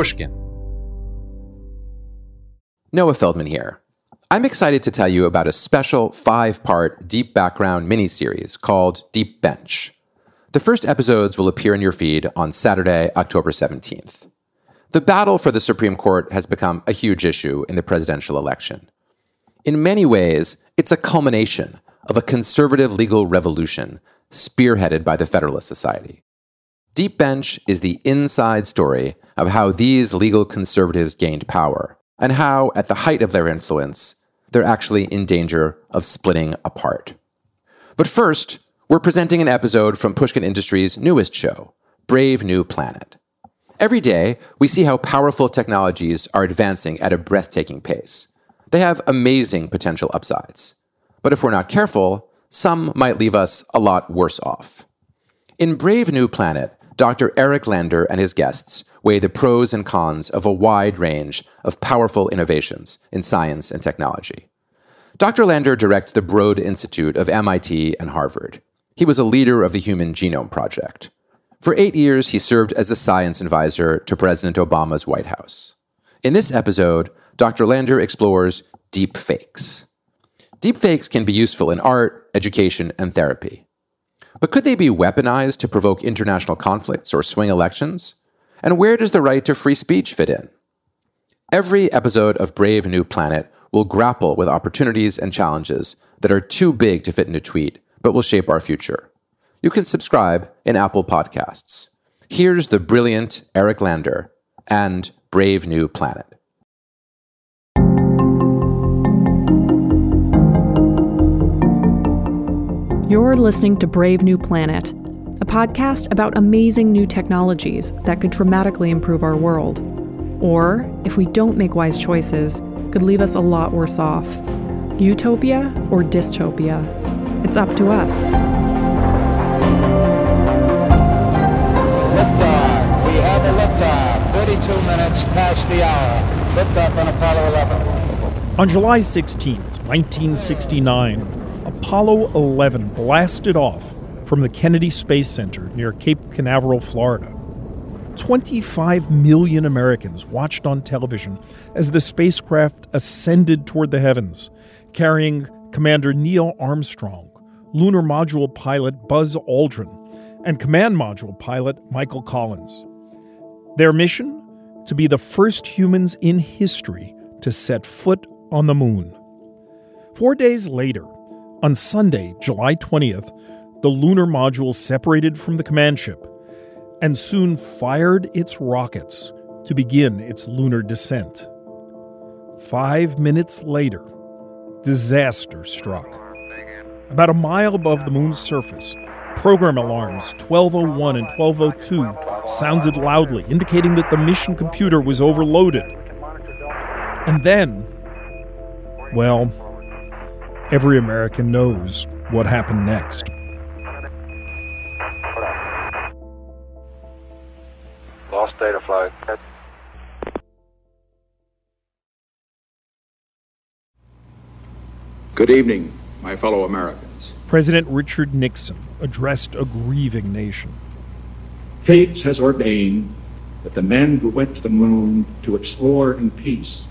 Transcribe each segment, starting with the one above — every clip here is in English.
Pushkin. Noah Feldman here. I'm excited to tell you about a special five part deep background miniseries called Deep Bench. The first episodes will appear in your feed on Saturday, October 17th. The battle for the Supreme Court has become a huge issue in the presidential election. In many ways, it's a culmination of a conservative legal revolution spearheaded by the Federalist Society. Deep Bench is the inside story of how these legal conservatives gained power and how, at the height of their influence, they're actually in danger of splitting apart. But first, we're presenting an episode from Pushkin Industries' newest show, Brave New Planet. Every day, we see how powerful technologies are advancing at a breathtaking pace. They have amazing potential upsides. But if we're not careful, some might leave us a lot worse off. In Brave New Planet, Dr. Eric Lander and his guests weigh the pros and cons of a wide range of powerful innovations in science and technology. Dr. Lander directs the Broad Institute of MIT and Harvard. He was a leader of the Human Genome Project. For eight years, he served as a science advisor to President Obama's White House. In this episode, Dr. Lander explores deep fakes. Deep fakes can be useful in art, education, and therapy. But could they be weaponized to provoke international conflicts or swing elections? And where does the right to free speech fit in? Every episode of Brave New Planet will grapple with opportunities and challenges that are too big to fit in a tweet, but will shape our future. You can subscribe in Apple Podcasts. Here's the brilliant Eric Lander and Brave New Planet. You're listening to Brave New Planet, a podcast about amazing new technologies that could dramatically improve our world. Or, if we don't make wise choices, could leave us a lot worse off. Utopia or dystopia? It's up to us. Liftoff. We have a liftoff. 32 minutes past the hour. Liftoff on Apollo 11. On July 16, 1969, Apollo 11 blasted off from the Kennedy Space Center near Cape Canaveral, Florida. 25 million Americans watched on television as the spacecraft ascended toward the heavens, carrying Commander Neil Armstrong, Lunar Module pilot Buzz Aldrin, and Command Module pilot Michael Collins. Their mission? To be the first humans in history to set foot on the moon. Four days later, on Sunday, July 20th, the lunar module separated from the command ship and soon fired its rockets to begin its lunar descent. Five minutes later, disaster struck. about a mile above the moon's surface, program alarms 1201 and 1202 sounded loudly, indicating that the mission computer was overloaded. And then, well, every American knows what happened next. Lost data flight. Good evening, my fellow Americans. President Richard Nixon addressed a grieving nation. Fate has ordained that the men who went to the moon to explore in peace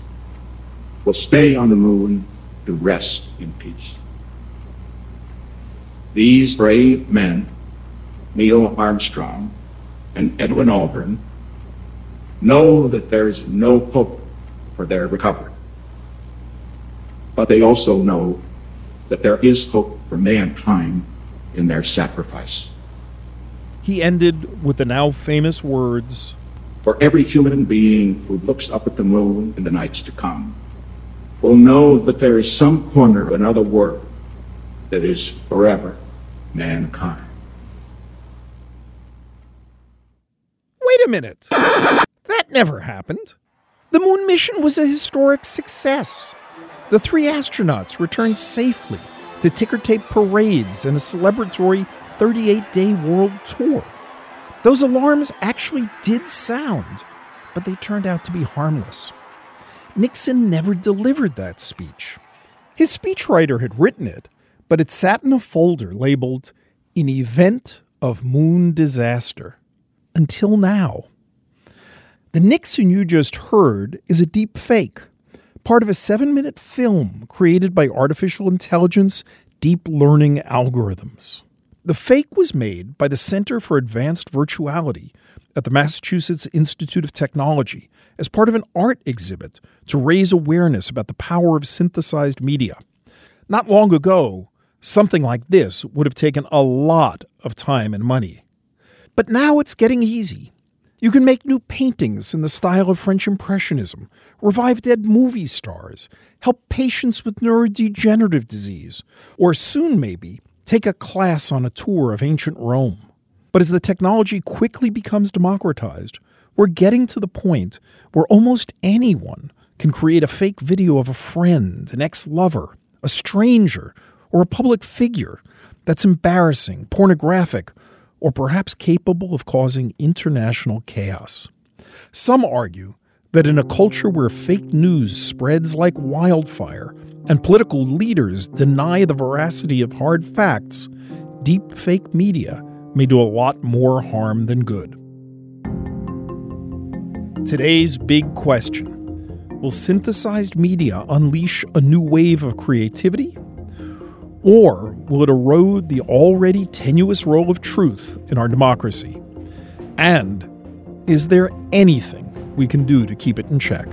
will stay on the moon to rest in peace. These brave men, Neil Armstrong and Edwin Aldrin, know that there is no hope for their recovery. But they also know that there is hope for mankind in their sacrifice. He ended with the now famous words For every human being who looks up at the moon in the nights to come will know that there is some corner of another world that is forever mankind. Wait a minute. That never happened. The moon mission was a historic success. The three astronauts returned safely to ticker tape parades and a celebratory 38 day world tour. Those alarms actually did sound, but they turned out to be harmless. Nixon never delivered that speech. His speechwriter had written it, but it sat in a folder labeled An Event of Moon Disaster. Until now. The Nixon you just heard is a deep fake, part of a seven minute film created by artificial intelligence deep learning algorithms. The fake was made by the Center for Advanced Virtuality at the Massachusetts Institute of Technology as part of an art exhibit to raise awareness about the power of synthesized media. Not long ago, something like this would have taken a lot of time and money. But now it's getting easy. You can make new paintings in the style of French Impressionism, revive dead movie stars, help patients with neurodegenerative disease, or soon maybe take a class on a tour of ancient Rome. But as the technology quickly becomes democratized, we're getting to the point where almost anyone can create a fake video of a friend, an ex lover, a stranger, or a public figure that's embarrassing, pornographic, or perhaps capable of causing international chaos. Some argue that in a culture where fake news spreads like wildfire and political leaders deny the veracity of hard facts, deep fake media may do a lot more harm than good. Today's big question Will synthesized media unleash a new wave of creativity? Or will it erode the already tenuous role of truth in our democracy? And is there anything we can do to keep it in check?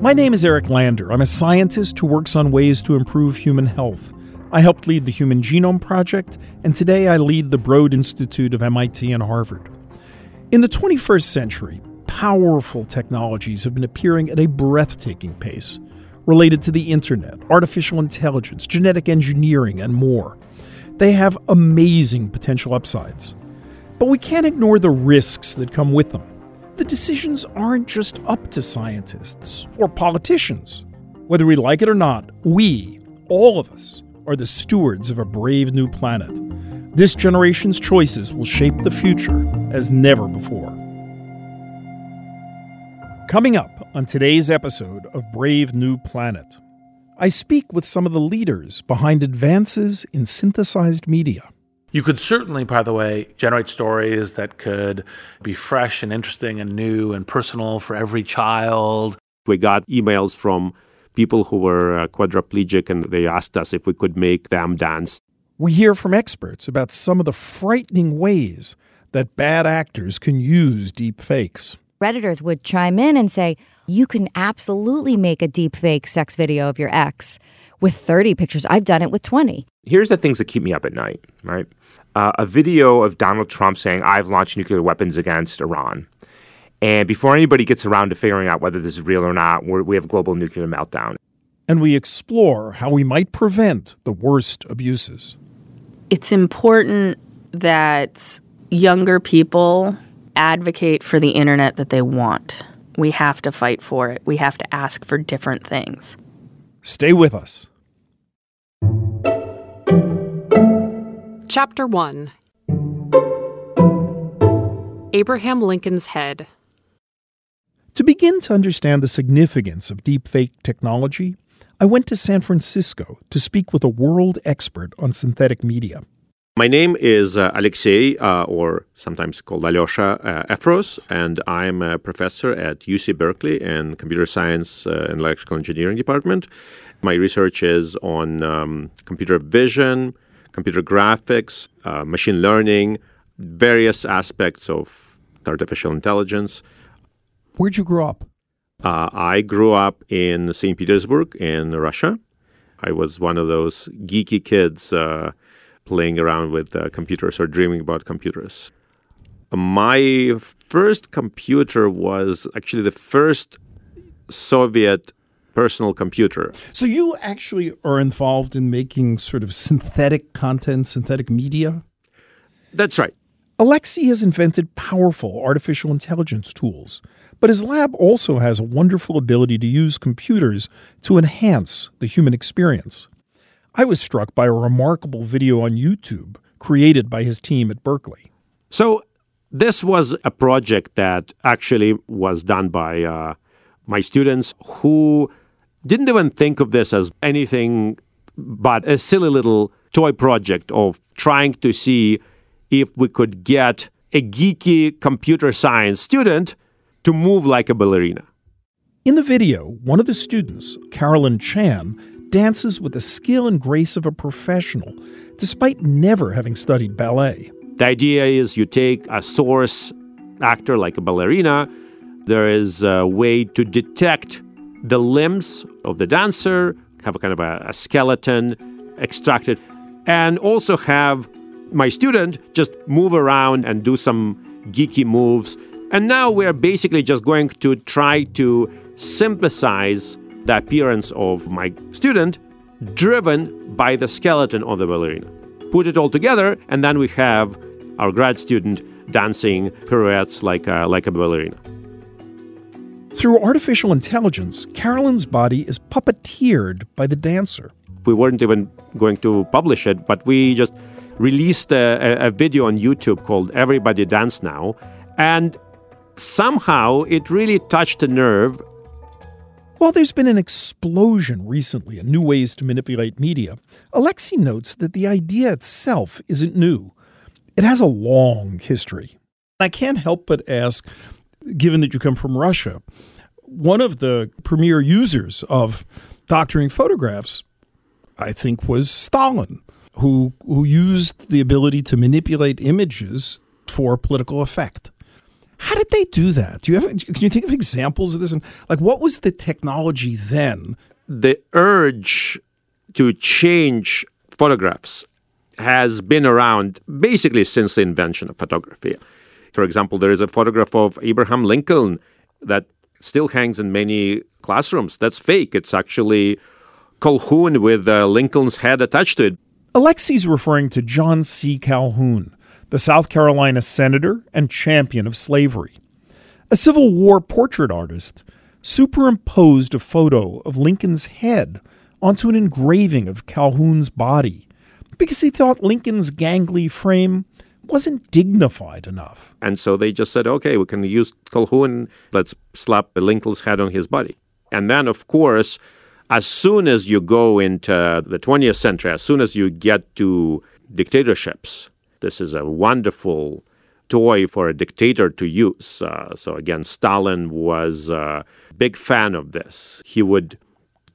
My name is Eric Lander. I'm a scientist who works on ways to improve human health. I helped lead the Human Genome Project, and today I lead the Broad Institute of MIT and Harvard. In the 21st century, powerful technologies have been appearing at a breathtaking pace related to the internet, artificial intelligence, genetic engineering, and more. They have amazing potential upsides. But we can't ignore the risks that come with them. The decisions aren't just up to scientists or politicians. Whether we like it or not, we, all of us, are the stewards of a brave new planet. This generation's choices will shape the future as never before. Coming up on today's episode of Brave New Planet, I speak with some of the leaders behind advances in synthesized media. You could certainly, by the way, generate stories that could be fresh and interesting and new and personal for every child. We got emails from people who were uh, quadriplegic and they asked us if we could make them dance. We hear from experts about some of the frightening ways that bad actors can use deep fakes. Redditors would chime in and say, You can absolutely make a deep fake sex video of your ex with 30 pictures. I've done it with 20. Here's the things that keep me up at night, right? Uh, a video of Donald Trump saying, I've launched nuclear weapons against Iran. And before anybody gets around to figuring out whether this is real or not, we're, we have global nuclear meltdown. And we explore how we might prevent the worst abuses. It's important that younger people advocate for the internet that they want. We have to fight for it. We have to ask for different things. Stay with us. Chapter 1 Abraham Lincoln's Head. To begin to understand the significance of deepfake technology, I went to San Francisco to speak with a world expert on synthetic media. My name is uh, Alexei, uh, or sometimes called Alyosha uh, Efros, and I'm a professor at UC Berkeley in Computer Science uh, and Electrical Engineering Department. My research is on um, computer vision, computer graphics, uh, machine learning, various aspects of artificial intelligence. Where'd you grow up? Uh, I grew up in St. Petersburg in Russia. I was one of those geeky kids uh, playing around with uh, computers or dreaming about computers. My first computer was actually the first Soviet personal computer. So you actually are involved in making sort of synthetic content, synthetic media? That's right. Alexei has invented powerful artificial intelligence tools, but his lab also has a wonderful ability to use computers to enhance the human experience. I was struck by a remarkable video on YouTube created by his team at Berkeley. So, this was a project that actually was done by uh, my students who didn't even think of this as anything but a silly little toy project of trying to see if we could get a geeky computer science student to move like a ballerina. In the video, one of the students, Carolyn Chan, dances with the skill and grace of a professional, despite never having studied ballet. The idea is you take a source actor like a ballerina, there is a way to detect the limbs of the dancer, have a kind of a, a skeleton extracted, and also have my student just move around and do some geeky moves. And now we're basically just going to try to synthesize the appearance of my student driven by the skeleton of the ballerina. Put it all together, and then we have our grad student dancing pirouettes like a, like a ballerina. Through artificial intelligence, Carolyn's body is puppeteered by the dancer. We weren't even going to publish it, but we just released a, a, video on YouTube called Everybody Dance Now. And somehow it really touched a nerve. While there's been an explosion recently in new ways to manipulate media, Alexei notes that the idea itself isn't new. It has a long history. I can't help but ask given that you come from Russia, one of the premier users of doctoring photographs, I think, was Stalin, who who used the ability to manipulate images for political effect. How did they do that? Do you have? Can you think of examples of this? And like, what was the technology then? The urge to change photographs has been around basically since the invention of photography. For example, there is a photograph of Abraham Lincoln that still hangs in many classrooms. That's fake. It's actually Calhoun with uh, Lincoln's head attached to it. Alexei's referring to John C. Calhoun, the South Carolina senator and champion of slavery. A Civil War portrait artist superimposed a photo of Lincoln's head onto an engraving of Calhoun's body because he thought Lincoln's gangly frame wasn't dignified enough. And so they just said, okay, we can use Calhoun, let's slap Lincoln's head on his body. And then, of course, as soon as you go into the 20th century, as soon as you get to dictatorships, this is a wonderful toy for a dictator to use. Uh, so again, Stalin was a big fan of this. He would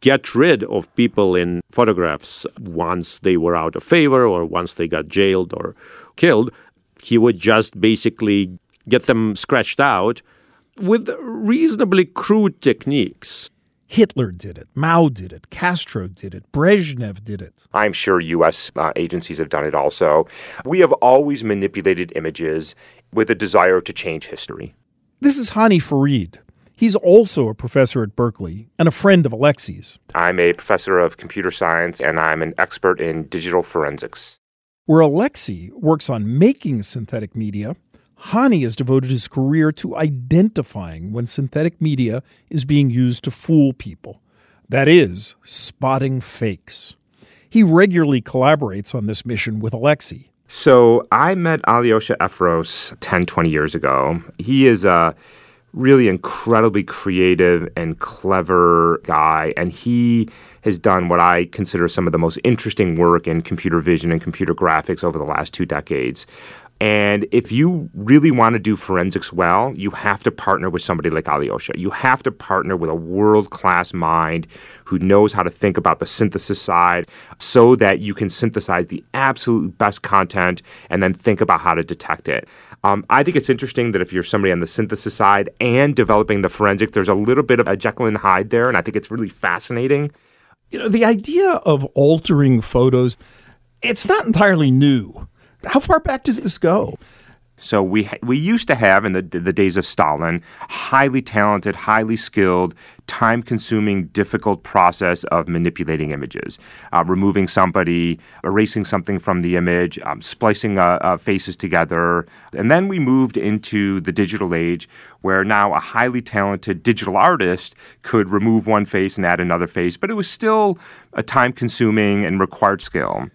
get rid of people in photographs once they were out of favor or once they got jailed or killed he would just basically get them scratched out with reasonably crude techniques. Hitler did it. Mao did it. Castro did it. Brezhnev did it. I'm sure U.S. Uh, agencies have done it also. We have always manipulated images with a desire to change history. This is Hani Farid. He's also a professor at Berkeley and a friend of Alexei's. I'm a professor of computer science and I'm an expert in digital forensics. Where Alexei works on making synthetic media, Hani has devoted his career to identifying when synthetic media is being used to fool people. That is, spotting fakes. He regularly collaborates on this mission with Alexei. So I met Alyosha Efros 10, 20 years ago. He is a really incredibly creative and clever guy, and he has done what I consider some of the most interesting work in computer vision and computer graphics over the last two decades. And if you really want to do forensics well, you have to partner with somebody like Alyosha. You have to partner with a world class mind who knows how to think about the synthesis side so that you can synthesize the absolute best content and then think about how to detect it. Um, I think it's interesting that if you're somebody on the synthesis side and developing the forensic, there's a little bit of a Jekyll and Hyde there, and I think it's really fascinating. You know, the idea of altering photos, it's not entirely new. How far back does this go? So we we used to have in the the days of Stalin highly talented, highly skilled, time-consuming, difficult process of manipulating images, uh, removing somebody, erasing something from the image, um, splicing uh, uh, faces together, and then we moved into the digital age, where now a highly talented digital artist could remove one face and add another face, but it was still a time-consuming and required skill.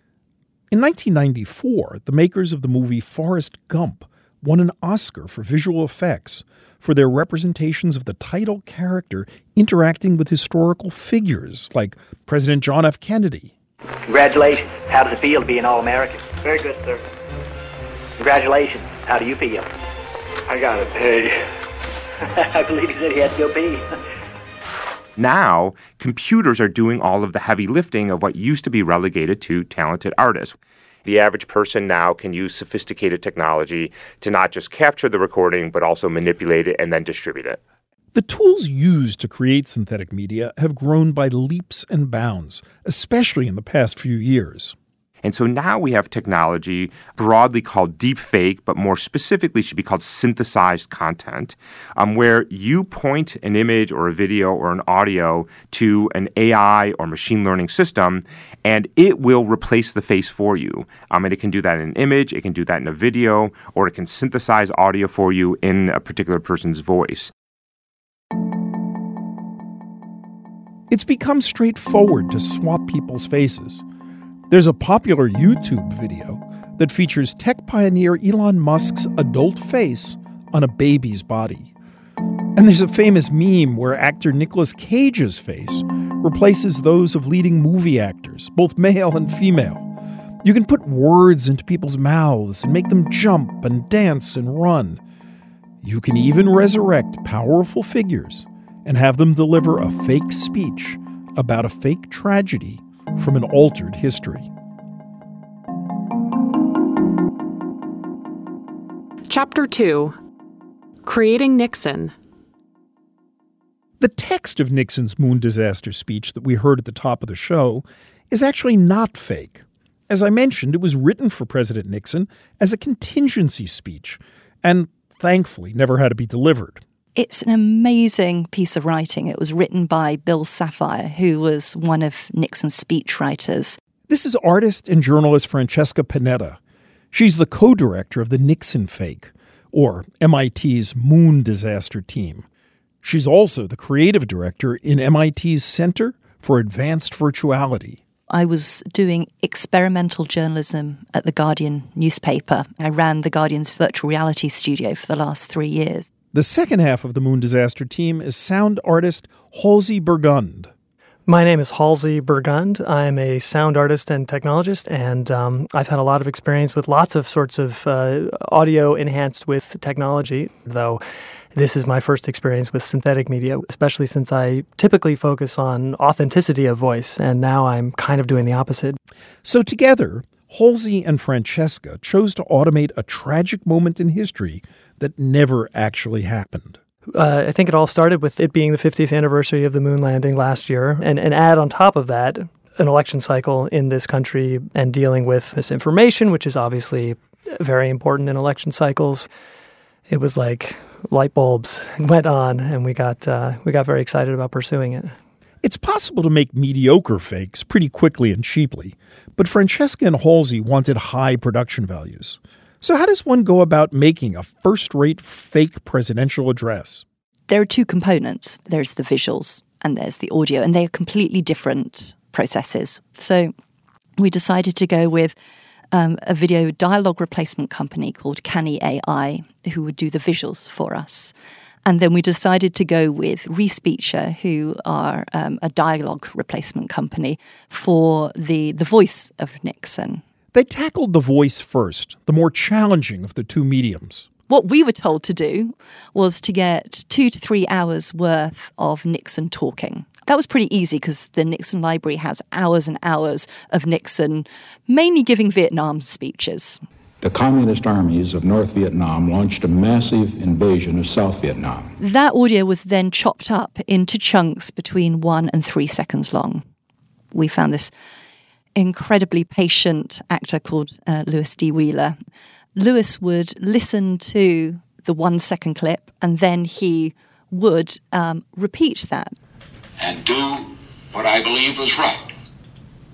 In 1994, the makers of the movie Forrest Gump won an Oscar for visual effects for their representations of the title character interacting with historical figures like President John F. Kennedy. Congratulations. How does it feel to be an All American? Very good, sir. Congratulations. How do you feel? I got to pee. I believe he said he had to go pee. Now, computers are doing all of the heavy lifting of what used to be relegated to talented artists. The average person now can use sophisticated technology to not just capture the recording, but also manipulate it and then distribute it. The tools used to create synthetic media have grown by leaps and bounds, especially in the past few years. And so now we have technology broadly called deepfake, but more specifically should be called synthesized content, um, where you point an image or a video or an audio to an AI or machine learning system, and it will replace the face for you. Um, and it can do that in an image, it can do that in a video, or it can synthesize audio for you in a particular person's voice. It's become straightforward to swap people's faces. There's a popular YouTube video that features tech pioneer Elon Musk's adult face on a baby's body. And there's a famous meme where actor Nicolas Cage's face replaces those of leading movie actors, both male and female. You can put words into people's mouths and make them jump and dance and run. You can even resurrect powerful figures and have them deliver a fake speech about a fake tragedy from an altered history. Chapter 2 Creating Nixon. The text of Nixon's moon disaster speech that we heard at the top of the show is actually not fake. As I mentioned, it was written for President Nixon as a contingency speech, and thankfully never had to be delivered. It's an amazing piece of writing. It was written by Bill Safire, who was one of Nixon's speechwriters. This is artist and journalist Francesca Panetta. She's the co director of the Nixon Fake, or MIT's moon disaster team. She's also the creative director in MIT's Center for Advanced Virtuality. I was doing experimental journalism at The Guardian newspaper. I ran The Guardian's virtual reality studio for the last three years. The second half of the Moon Disaster team is sound artist Halsey Burgund. My name is Halsey Burgund. I'm a sound artist and technologist, and um, I've had a lot of experience with lots of sorts of uh, audio enhanced with technology, though this is my first experience with synthetic media, especially since I typically focus on authenticity of voice, and now I'm kind of doing the opposite. So, together, Halsey and Francesca chose to automate a tragic moment in history that never actually happened. Uh, I think it all started with it being the 50th anniversary of the moon landing last year, and, and add on top of that an election cycle in this country and dealing with misinformation, which is obviously very important in election cycles. it was like light bulbs went on, and we got uh, we got very excited about pursuing it. It's possible to make mediocre fakes pretty quickly and cheaply, but Francesca and Halsey wanted high production values. So, how does one go about making a first rate fake presidential address? There are two components there's the visuals and there's the audio, and they are completely different processes. So, we decided to go with um, a video dialogue replacement company called Canny AI, who would do the visuals for us. And then we decided to go with Respeecher, who are um, a dialogue replacement company for the, the voice of Nixon. They tackled the voice first, the more challenging of the two mediums. What we were told to do was to get two to three hours worth of Nixon talking. That was pretty easy because the Nixon Library has hours and hours of Nixon mainly giving Vietnam speeches. The communist armies of North Vietnam launched a massive invasion of South Vietnam. That audio was then chopped up into chunks between one and three seconds long. We found this incredibly patient actor called uh, Lewis D. Wheeler. Lewis would listen to the one second clip and then he would um, repeat that. And do what I believe was right.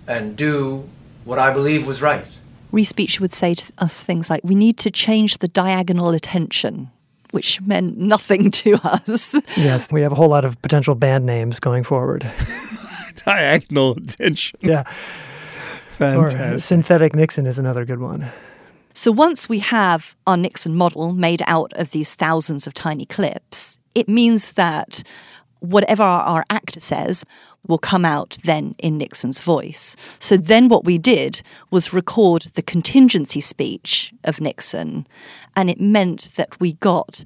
And do what I believe was right. Respeech would say to us things like, We need to change the diagonal attention, which meant nothing to us. Yes, we have a whole lot of potential band names going forward. Diagonal attention. Yeah. Fantastic. Or synthetic Nixon is another good one. So once we have our Nixon model made out of these thousands of tiny clips, it means that whatever our, our, actor says will come out then in Nixon's voice. So then what we did was record the contingency speech of Nixon, and it meant that we got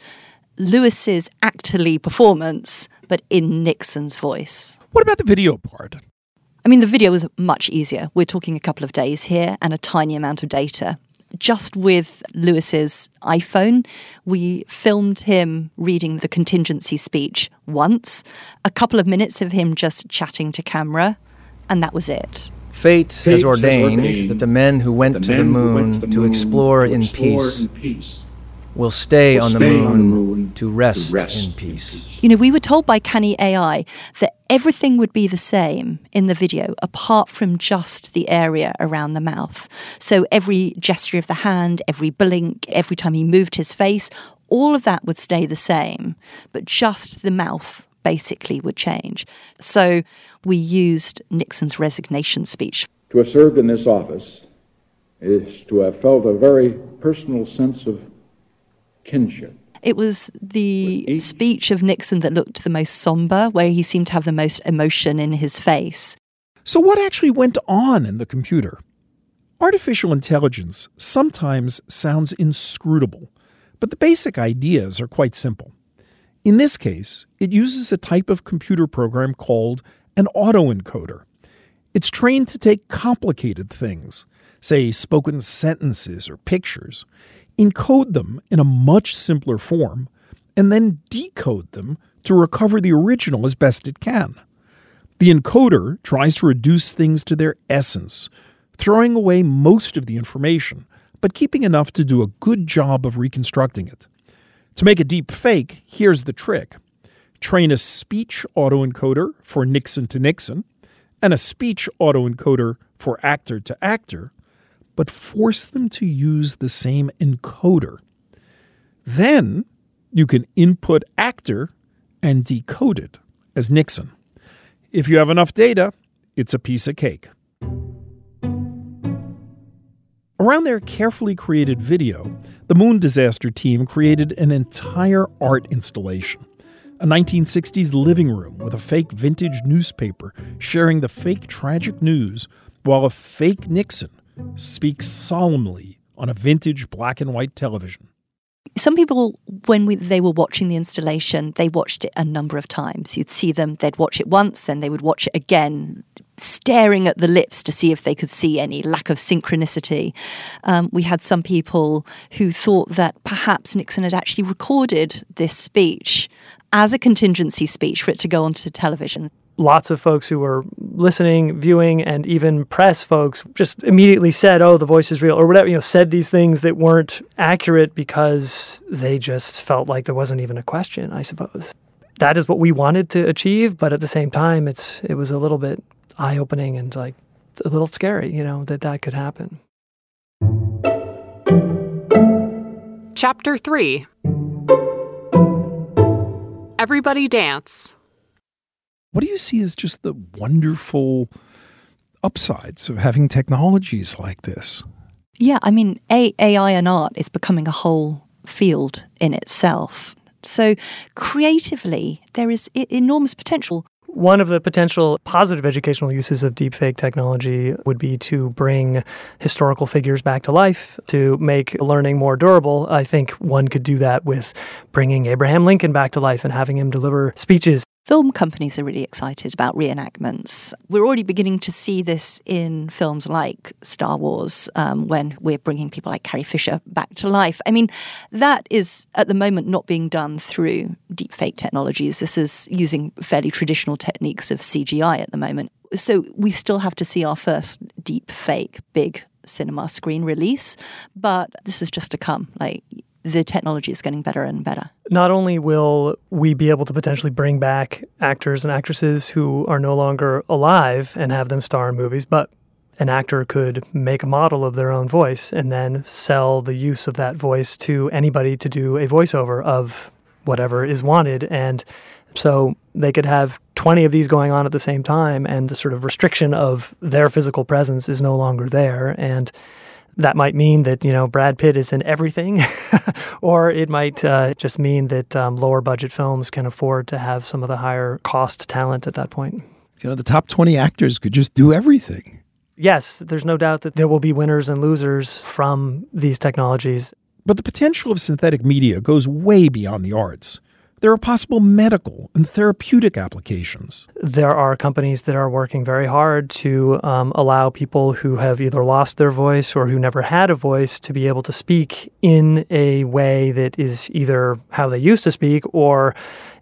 Lewis's actorly performance, but in Nixon's voice. What about the video part? I mean, the video was much easier. We're talking a couple of days here and a tiny amount of data just with Lewis's iPhone, we filmed him reading the contingency speech once, a couple of minutes of him just chatting to camera, and that was it. Fate, Fate has, ordained has, ordained that the men who went, the to, the moon, to, the to explore, in, explore peace, in peace will stay, will on, the stay on, the moon to rest, to rest in peace. You know, we were told by Canny AI that everything would be the same in the video apart from just the area around the mouth. So every gesture of the hand, every blink, every time he moved his face, all of that would stay the same, but just the mouth basically would change. So we used Nixon's resignation speech. To have served in this office is to have felt a very personal sense of kinship. It was the speech of Nixon that looked the most somber, where he seemed to have the most emotion in his face. So, what actually went on in the computer? Artificial intelligence sometimes sounds inscrutable, but the basic ideas are quite simple. In this case, it uses a type of computer program called an autoencoder. It's trained to take complicated things, say spoken sentences or pictures, encode them in a much simpler form, and then decode them to recover the original as best it can. The encoder tries to reduce things to their essence, throwing away most of the information, but keeping enough to do a good job of reconstructing it. To make a deep fake, here's the trick train a speech autoencoder for Nixon to Nixon, and a speech autoencoder for actor to actor, but force them to use the same encoder. Then you can input actor and decode it as Nixon. If you have enough data, it's a piece of cake. Around their carefully created video, the Moon Disaster team created an entire art installation. A 1960s living room with a fake vintage newspaper sharing the fake tragic news, while a fake Nixon speaks solemnly on a vintage black and white television. Some people, when we, they were watching the installation, they watched it a number of times. You'd see them, they'd watch it once, then they would watch it again, staring at the lips to see if they could see any lack of synchronicity. Um, we had some people who thought that perhaps Nixon had actually recorded this speech as a contingency speech for it to go onto television. Lots of folks who were listening, viewing, and even press folks just immediately said, "Oh, the voice is real," or whatever. You know, said these things that weren't accurate because they just felt like there wasn't even a question. I suppose that is what we wanted to achieve, but at the same time, it's it was a little bit eye opening and like a little scary, you know, that that could happen. Chapter 3 Everybody Dance. What do you see as just the wonderful upsides of having technologies like this? Yeah, I mean, A- AI and art is becoming a whole field in itself. So, creatively, there is I- enormous potential. One of the potential positive educational uses of deepfake technology would be to bring historical figures back to life, to make learning more durable. I think one could do that with bringing Abraham Lincoln back to life and having him deliver speeches. Film companies are really excited about reenactments. We're already beginning to see this in films like Star Wars, um, when we're bringing people like Carrie Fisher back to life. I mean, that is at the moment not being done through deepfake technologies. This is using fairly traditional techniques of CGI at the moment. So we still have to see our first deepfake big cinema screen release, but this is just to come. Like the technology is getting better and better. Not only will we be able to potentially bring back actors and actresses who are no longer alive and have them star in movies, but an actor could make a model of their own voice and then sell the use of that voice to anybody to do a voiceover of whatever is wanted. And so they could have 20 of these going on at the same time, and the sort of restriction of their physical presence is no longer there. And that might mean that you know Brad Pitt is in everything, or it might uh, just mean that um, lower budget films can afford to have some of the higher cost talent at that point. You know, the top 20 actors could just do everything. Yes, there's no doubt that there will be winners and losers from these technologies. But the potential of synthetic media goes way beyond the arts. There are possible medical and therapeutic applications. There are companies that are working very hard to um, allow people who have either lost their voice or who never had a voice to be able to speak in a way that is either how they used to speak or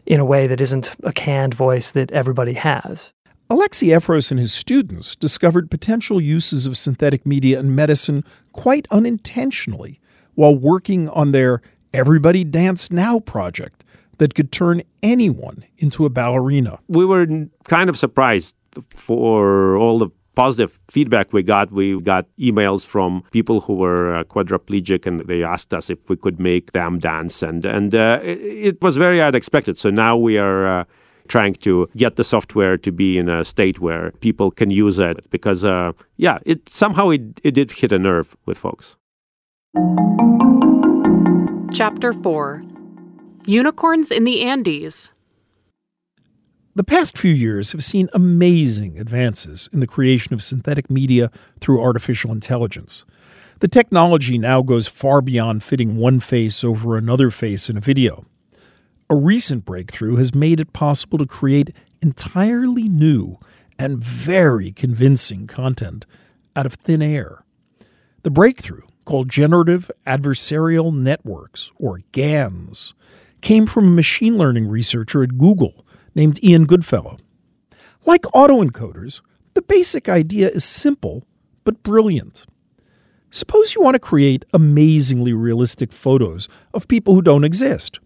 in a way that isn't a canned voice that everybody has. Alexei Efros and his students discovered potential uses of synthetic media in medicine quite unintentionally while working on their Everybody Dance Now project that could turn anyone into a ballerina. We were kind of surprised for all the positive feedback we got. We got emails from people who were uh, quadriplegic, and they asked us if we could make them dance, and and uh, it, it, was very unexpected. So now we are. Uh, trying to get the software to be in a state where people can use it because uh, yeah it somehow it, it did hit a nerve with folks chapter 4 Unicorns in the Andes. The past few years have seen amazing advances in the creation of synthetic media through artificial intelligence. The technology now goes far beyond fitting one face over another face in a video. A recent breakthrough has made it possible to create entirely new and very convincing content out of thin air. The breakthrough, called Generative Adversarial Networks, or GANs, came from a machine learning researcher at Google named Ian Goodfellow. Like autoencoders, the basic idea is simple but brilliant. Suppose you want to create amazingly realistic photos of people who don't exist.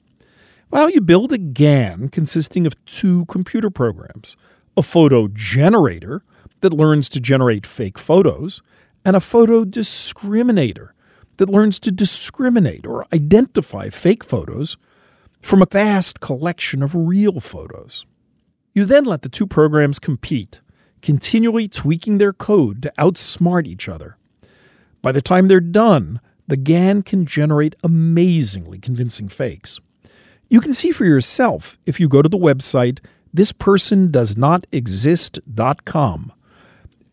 Well, you build a GAN consisting of two computer programs a photo generator that learns to generate fake photos, and a photo discriminator that learns to discriminate or identify fake photos from a vast collection of real photos. You then let the two programs compete, continually tweaking their code to outsmart each other. By the time they're done, the GAN can generate amazingly convincing fakes. You can see for yourself if you go to the website thispersondoesnotexist.com.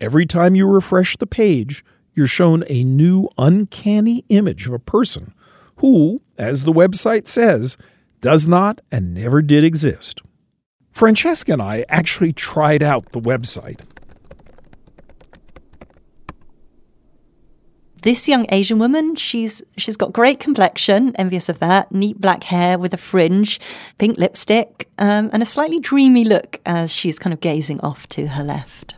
Every time you refresh the page, you're shown a new uncanny image of a person who, as the website says, does not and never did exist. Francesca and I actually tried out the website. This young Asian woman, she's she's got great complexion, envious of that, neat black hair with a fringe, pink lipstick, um, and a slightly dreamy look as she's kind of gazing off to her left.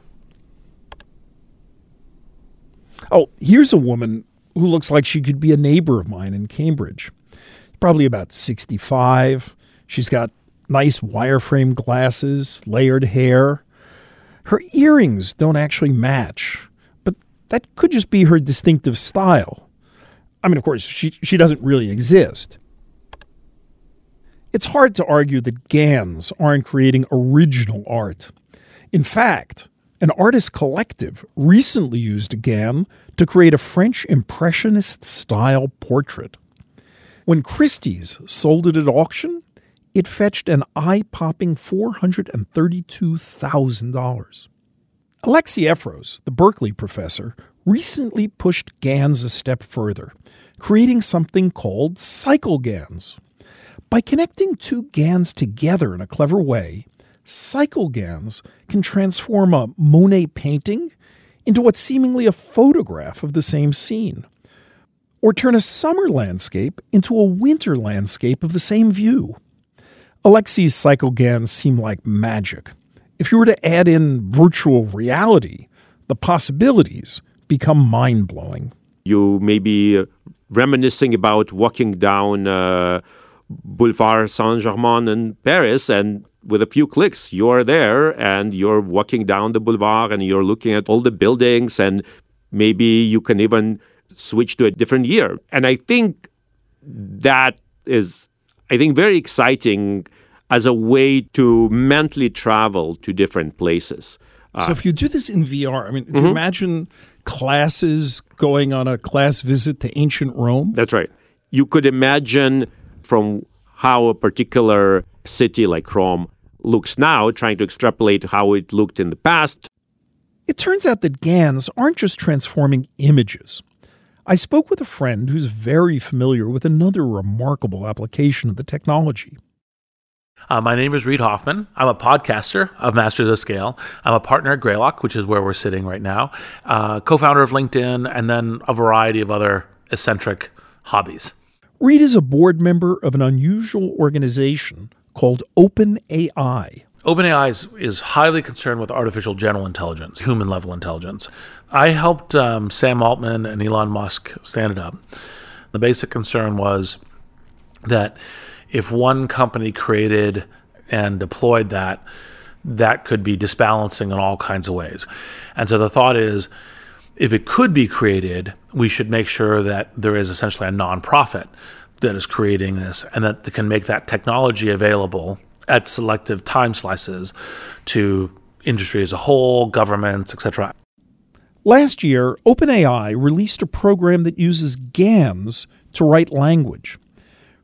Oh, here's a woman who looks like she could be a neighbor of mine in Cambridge. Probably about 65. She's got nice wireframe glasses, layered hair. Her earrings don't actually match, but that could just be her distinctive style. I mean, of course, she, she doesn't really exist. It's hard to argue that GANs aren't creating original art. In fact, an artist collective recently used a GAN to create a French Impressionist style portrait. When Christie's sold it at auction, it fetched an eye popping $432,000. Alexei Efros, the Berkeley professor, recently pushed GANs a step further, creating something called cycle GANs. By connecting two GANs together in a clever way, cycle GANs can transform a Monet painting into what's seemingly a photograph of the same scene, or turn a summer landscape into a winter landscape of the same view. Alexei's cycle GANs seem like magic. If you were to add in virtual reality, the possibilities become mind blowing. You may be reminiscing about walking down uh, Boulevard Saint Germain in Paris, and with a few clicks, you're there and you're walking down the boulevard and you're looking at all the buildings, and maybe you can even switch to a different year. And I think that is, I think, very exciting as a way to mentally travel to different places. Uh, so if you do this in VR, I mean, mm-hmm. imagine classes going on a class visit to ancient Rome? That's right. You could imagine from how a particular city like Rome looks now, trying to extrapolate how it looked in the past. It turns out that GANs aren't just transforming images. I spoke with a friend who's very familiar with another remarkable application of the technology. Uh, my name is Reid Hoffman. I'm a podcaster of Masters of Scale. I'm a partner at Greylock, which is where we're sitting right now, uh, co founder of LinkedIn, and then a variety of other eccentric hobbies. Reid is a board member of an unusual organization called OpenAI. OpenAI is, is highly concerned with artificial general intelligence, human level intelligence. I helped um, Sam Altman and Elon Musk stand it up. The basic concern was that if one company created and deployed that, that could be disbalancing in all kinds of ways. And so the thought is if it could be created, we should make sure that there is essentially a nonprofit that is creating this and that can make that technology available at selective time slices to industry as a whole, governments, etc. Last year, OpenAI released a program that uses GANs to write language.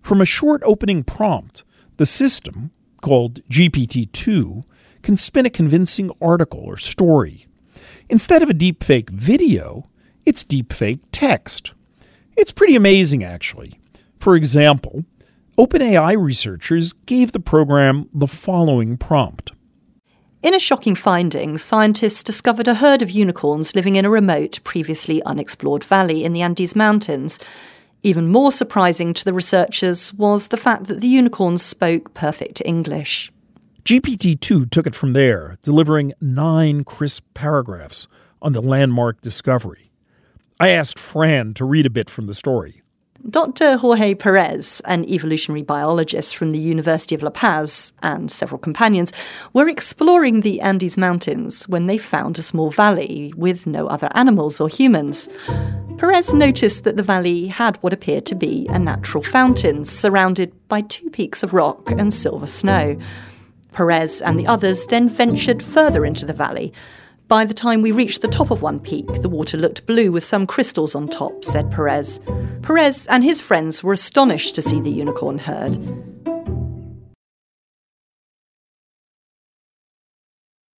From a short opening prompt, the system, called GPT 2, can spin a convincing article or story. Instead of a deepfake video, it's deepfake text. It's pretty amazing, actually. For example, OpenAI researchers gave the program the following prompt. In a shocking finding, scientists discovered a herd of unicorns living in a remote, previously unexplored valley in the Andes Mountains. Even more surprising to the researchers was the fact that the unicorns spoke perfect English. GPT 2 took it from there, delivering nine crisp paragraphs on the landmark discovery. I asked Fran to read a bit from the story. Dr. Jorge Perez, an evolutionary biologist from the University of La Paz, and several companions were exploring the Andes Mountains when they found a small valley with no other animals or humans. Perez noticed that the valley had what appeared to be a natural fountain surrounded by two peaks of rock and silver snow. Perez and the others then ventured further into the valley by the time we reached the top of one peak, the water looked blue with some crystals on top, said Perez. Perez and his friends were astonished to see the unicorn herd.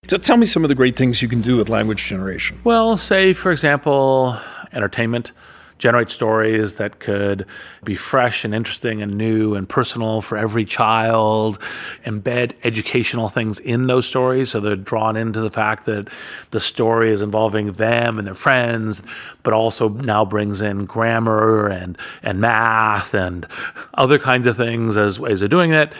So tell me some of the great things you can do with language generation. Well, say, for example, entertainment. Generate stories that could be fresh and interesting and new and personal for every child, embed educational things in those stories so they're drawn into the fact that the story is involving them and their friends, but also now brings in grammar and, and math and other kinds of things as ways of doing it,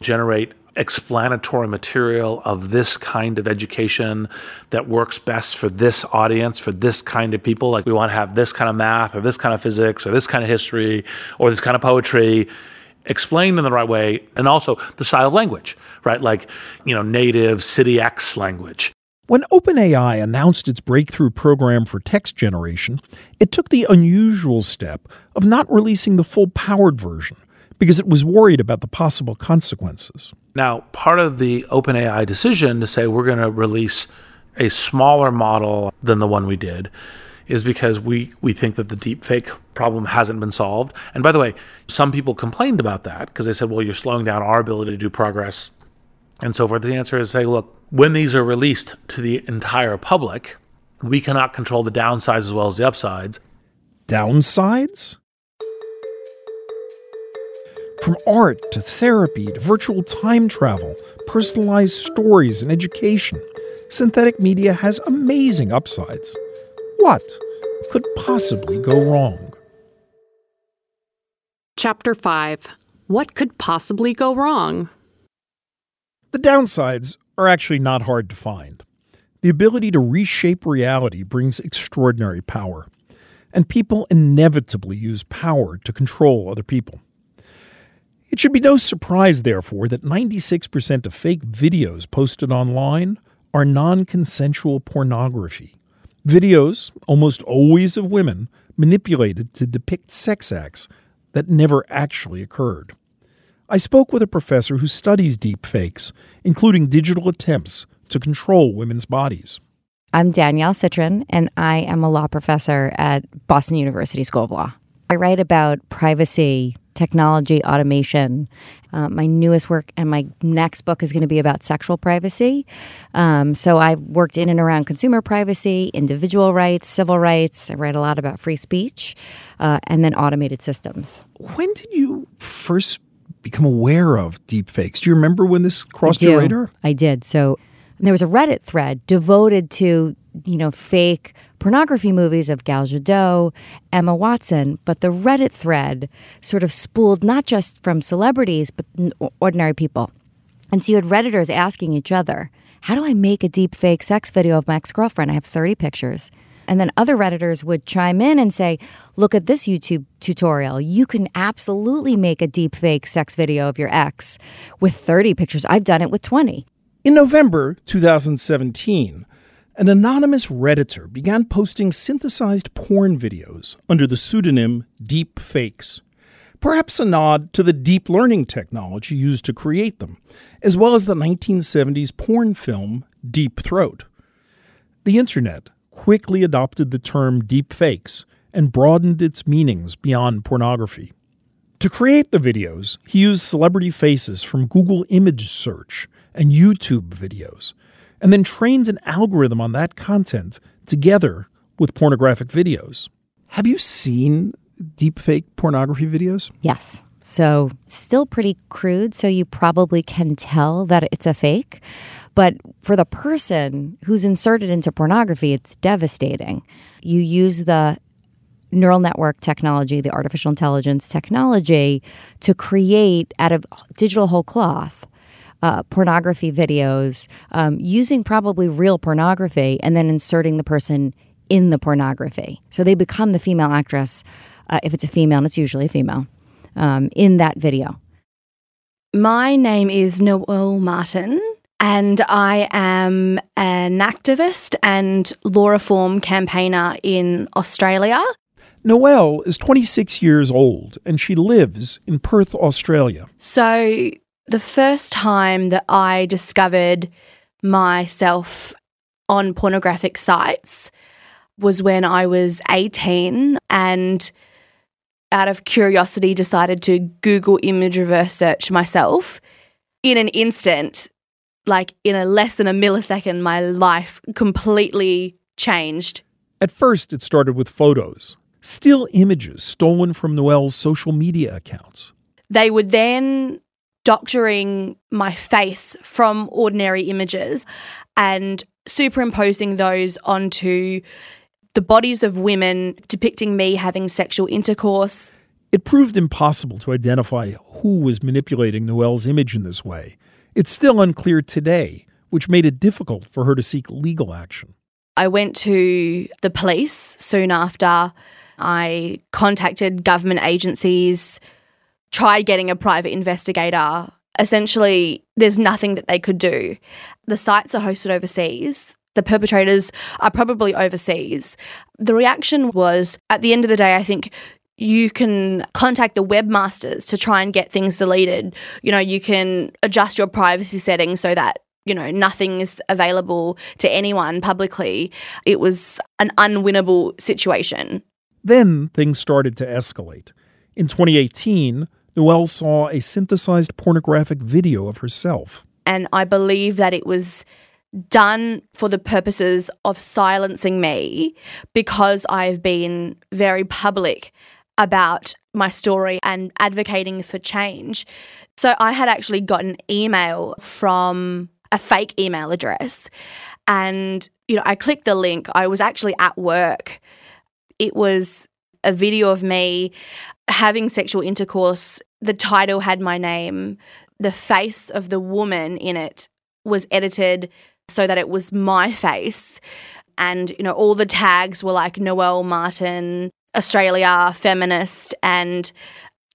generate explanatory material of this kind of education that works best for this audience, for this kind of people. Like we want to have this kind of math or this kind of physics or this kind of history or this kind of poetry explained in the right way. And also the style of language, right? Like, you know, native City X language. When OpenAI announced its breakthrough program for text generation, it took the unusual step of not releasing the full powered version because it was worried about the possible consequences. Now, part of the OpenAI decision to say we're going to release a smaller model than the one we did is because we, we think that the deepfake problem hasn't been solved. And by the way, some people complained about that because they said, well, you're slowing down our ability to do progress and so forth. The answer is say, look, when these are released to the entire public, we cannot control the downsides as well as the upsides. Downsides? From art to therapy to virtual time travel, personalized stories, and education, synthetic media has amazing upsides. What could possibly go wrong? Chapter 5 What Could Possibly Go Wrong? The downsides are actually not hard to find. The ability to reshape reality brings extraordinary power, and people inevitably use power to control other people. It should be no surprise, therefore, that 96% of fake videos posted online are non consensual pornography. Videos, almost always of women, manipulated to depict sex acts that never actually occurred. I spoke with a professor who studies deep fakes, including digital attempts to control women's bodies. I'm Danielle Citron, and I am a law professor at Boston University School of Law. I write about privacy, technology, automation. Uh, my newest work and my next book is going to be about sexual privacy. Um, so I've worked in and around consumer privacy, individual rights, civil rights. I write a lot about free speech, uh, and then automated systems. When did you first become aware of deepfakes? Do you remember when this crossed your radar? I did. So there was a Reddit thread devoted to you know fake pornography movies of Gal Gadot, Emma Watson, but the Reddit thread sort of spooled not just from celebrities but ordinary people. And so you had Redditors asking each other, "How do I make a deep fake sex video of my ex-girlfriend? I have 30 pictures." And then other Redditors would chime in and say, Look at this YouTube tutorial. You can absolutely make a deep fake sex video of your ex with 30 pictures. I've done it with 20. In November 2017, an anonymous Redditor began posting synthesized porn videos under the pseudonym Deep Fakes, perhaps a nod to the deep learning technology used to create them, as well as the 1970s porn film Deep Throat. The internet quickly adopted the term deep fakes and broadened its meanings beyond pornography. To create the videos, he used celebrity faces from Google image search and YouTube videos, and then trains an algorithm on that content together with pornographic videos. Have you seen deepfake pornography videos? Yes. So, still pretty crude, so you probably can tell that it's a fake. But for the person who's inserted into pornography, it's devastating. You use the neural network technology, the artificial intelligence technology, to create out of digital whole cloth uh, pornography videos um, using probably real pornography and then inserting the person in the pornography. So they become the female actress. Uh, if it's a female, and it's usually a female, um, in that video. My name is Noelle Martin, and I am an activist and law reform campaigner in Australia. Noelle is 26 years old and she lives in Perth, Australia. So, the first time that I discovered myself on pornographic sites was when I was 18 and out of curiosity decided to Google image reverse search myself. In an instant, like in a less than a millisecond, my life completely changed. At first, it started with photos. still images stolen from Noelle's social media accounts. They would then doctoring my face from ordinary images and superimposing those onto the bodies of women depicting me having sexual intercourse. It proved impossible to identify who was manipulating Noelle's image in this way. It's still unclear today, which made it difficult for her to seek legal action. I went to the police soon after. I contacted government agencies, tried getting a private investigator. Essentially, there's nothing that they could do. The sites are hosted overseas. The perpetrators are probably overseas. The reaction was at the end of the day, I think you can contact the webmasters to try and get things deleted. You know, you can adjust your privacy settings so that you know, nothing is available to anyone publicly. It was an unwinnable situation. Then things started to escalate. In 2018, Noelle saw a synthesized pornographic video of herself. And I believe that it was done for the purposes of silencing me because I've been very public about my story and advocating for change. So I had actually got an email from a fake email address and you know I clicked the link. I was actually at work. It was a video of me having sexual intercourse. The title had my name. The face of the woman in it was edited so that it was my face. And, you know, all the tags were like Noelle Martin, Australia, feminist. And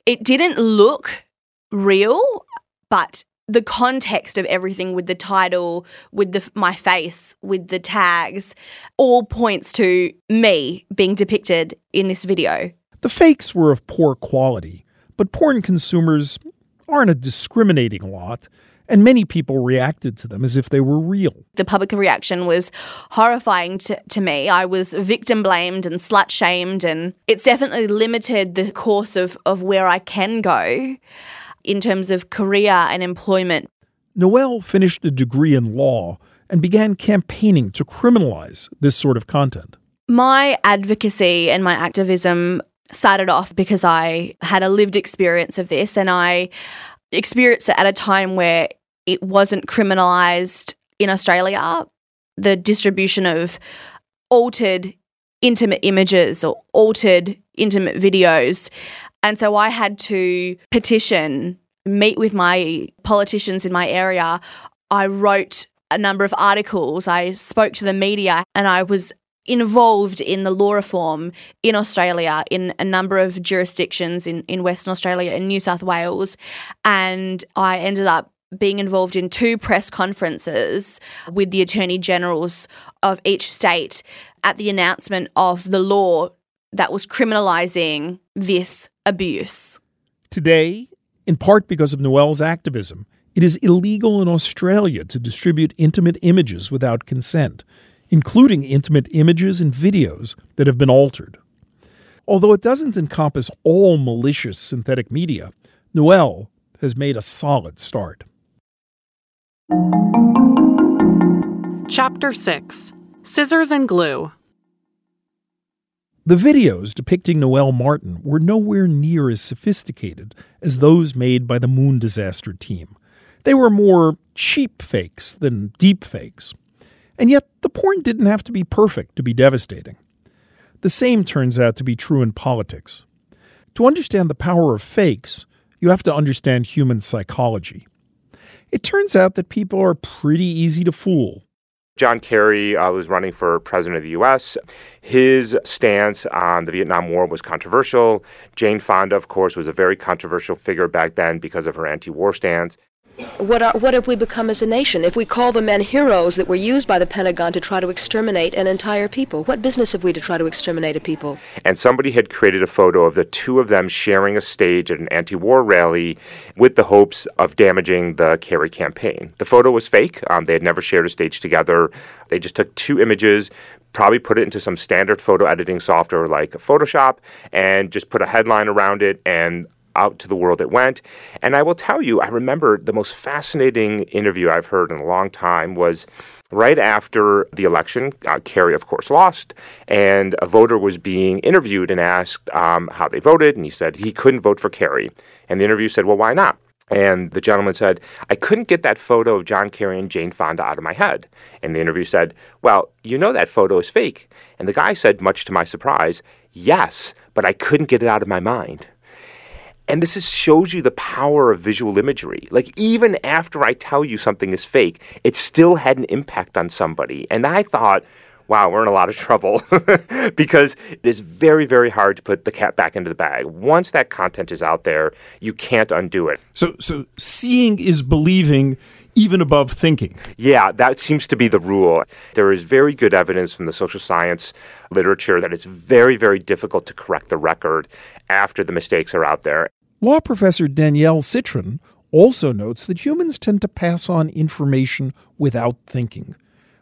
it didn't look real, but the context of everything with the title, with the my face, with the tags, all points to me being depicted in this video. The fakes were of poor quality, but porn consumers aren't a discriminating lot, and many people reacted to them as if they were real. The public reaction was horrifying to, to me. I was victim blamed and slut shamed, and it's definitely limited the course of, of where I can go in terms of career and employment. Noelle finished a degree in law and began campaigning to criminalize this sort of content. My advocacy and my activism started off because I had a lived experience of this and I experienced it at a time where it wasn't criminalized in Australia. The distribution of altered intimate images or altered intimate videos. And so I had to petition, meet with my politicians in my area. I wrote a number of articles. I spoke to the media and I was involved in the law reform in Australia in a number of jurisdictions in, in Western Australia and New South Wales. And I ended up being involved in two press conferences with the Attorney Generals of each state at the announcement of the law that was criminalising this abuse. Today, in part because of Noelle's activism, it is illegal in Australia to distribute intimate images without consent including intimate images and videos that have been altered. Although it doesn't encompass all malicious synthetic media, Noelle has made a solid start. Chapter 6 Scissors and Glue. The videos depicting Noelle Martin were nowhere near as sophisticated as those made by the Moon Disaster team. They were more cheap fakes than deep fakes. And yet, the porn didn't have to be perfect to be devastating. The same turns out to be true in politics. To understand the power of fakes, you have to understand human psychology. It turns out that people are pretty easy to fool. John Kerry uh, was running for president of the U.S. His stance on the Vietnam War was controversial. Jane Fonda, of course, was a very controversial figure back then because of her anti war stance. What, are, what have we become as a nation? If we call the men heroes that were used by the Pentagon to try to exterminate an entire people, what business have we to try to exterminate a people? And somebody had created a photo of the two of them sharing a stage at an anti war rally with the hopes of damaging the Kerry campaign. The photo was fake. Um, they had never shared a stage together. They just took two images, probably put it into some standard photo editing software like Photoshop, and just put a headline around it and out to the world it went. And I will tell you, I remember the most fascinating interview I've heard in a long time was right after the election. Uh, Kerry, of course, lost, and a voter was being interviewed and asked um, how they voted, and he said he couldn't vote for Kerry. And the interview said, Well, why not? And the gentleman said, I couldn't get that photo of John Kerry and Jane Fonda out of my head. And the interview said, Well, you know that photo is fake. And the guy said, much to my surprise, Yes, but I couldn't get it out of my mind. And this is, shows you the power of visual imagery. Like, even after I tell you something is fake, it still had an impact on somebody. And I thought, wow, we're in a lot of trouble because it is very, very hard to put the cat back into the bag. Once that content is out there, you can't undo it. So, so seeing is believing even above thinking. Yeah, that seems to be the rule. There is very good evidence from the social science literature that it's very, very difficult to correct the record after the mistakes are out there. Law professor Danielle Citron also notes that humans tend to pass on information without thinking,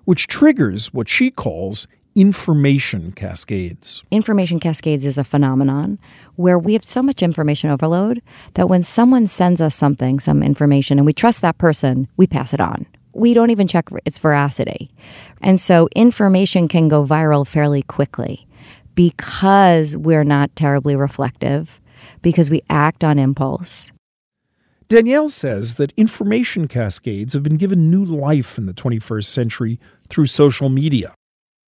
which triggers what she calls information cascades. Information cascades is a phenomenon where we have so much information overload that when someone sends us something, some information, and we trust that person, we pass it on. We don't even check its veracity. And so information can go viral fairly quickly because we're not terribly reflective, because we act on impulse. Danielle says that information cascades have been given new life in the 21st century through social media.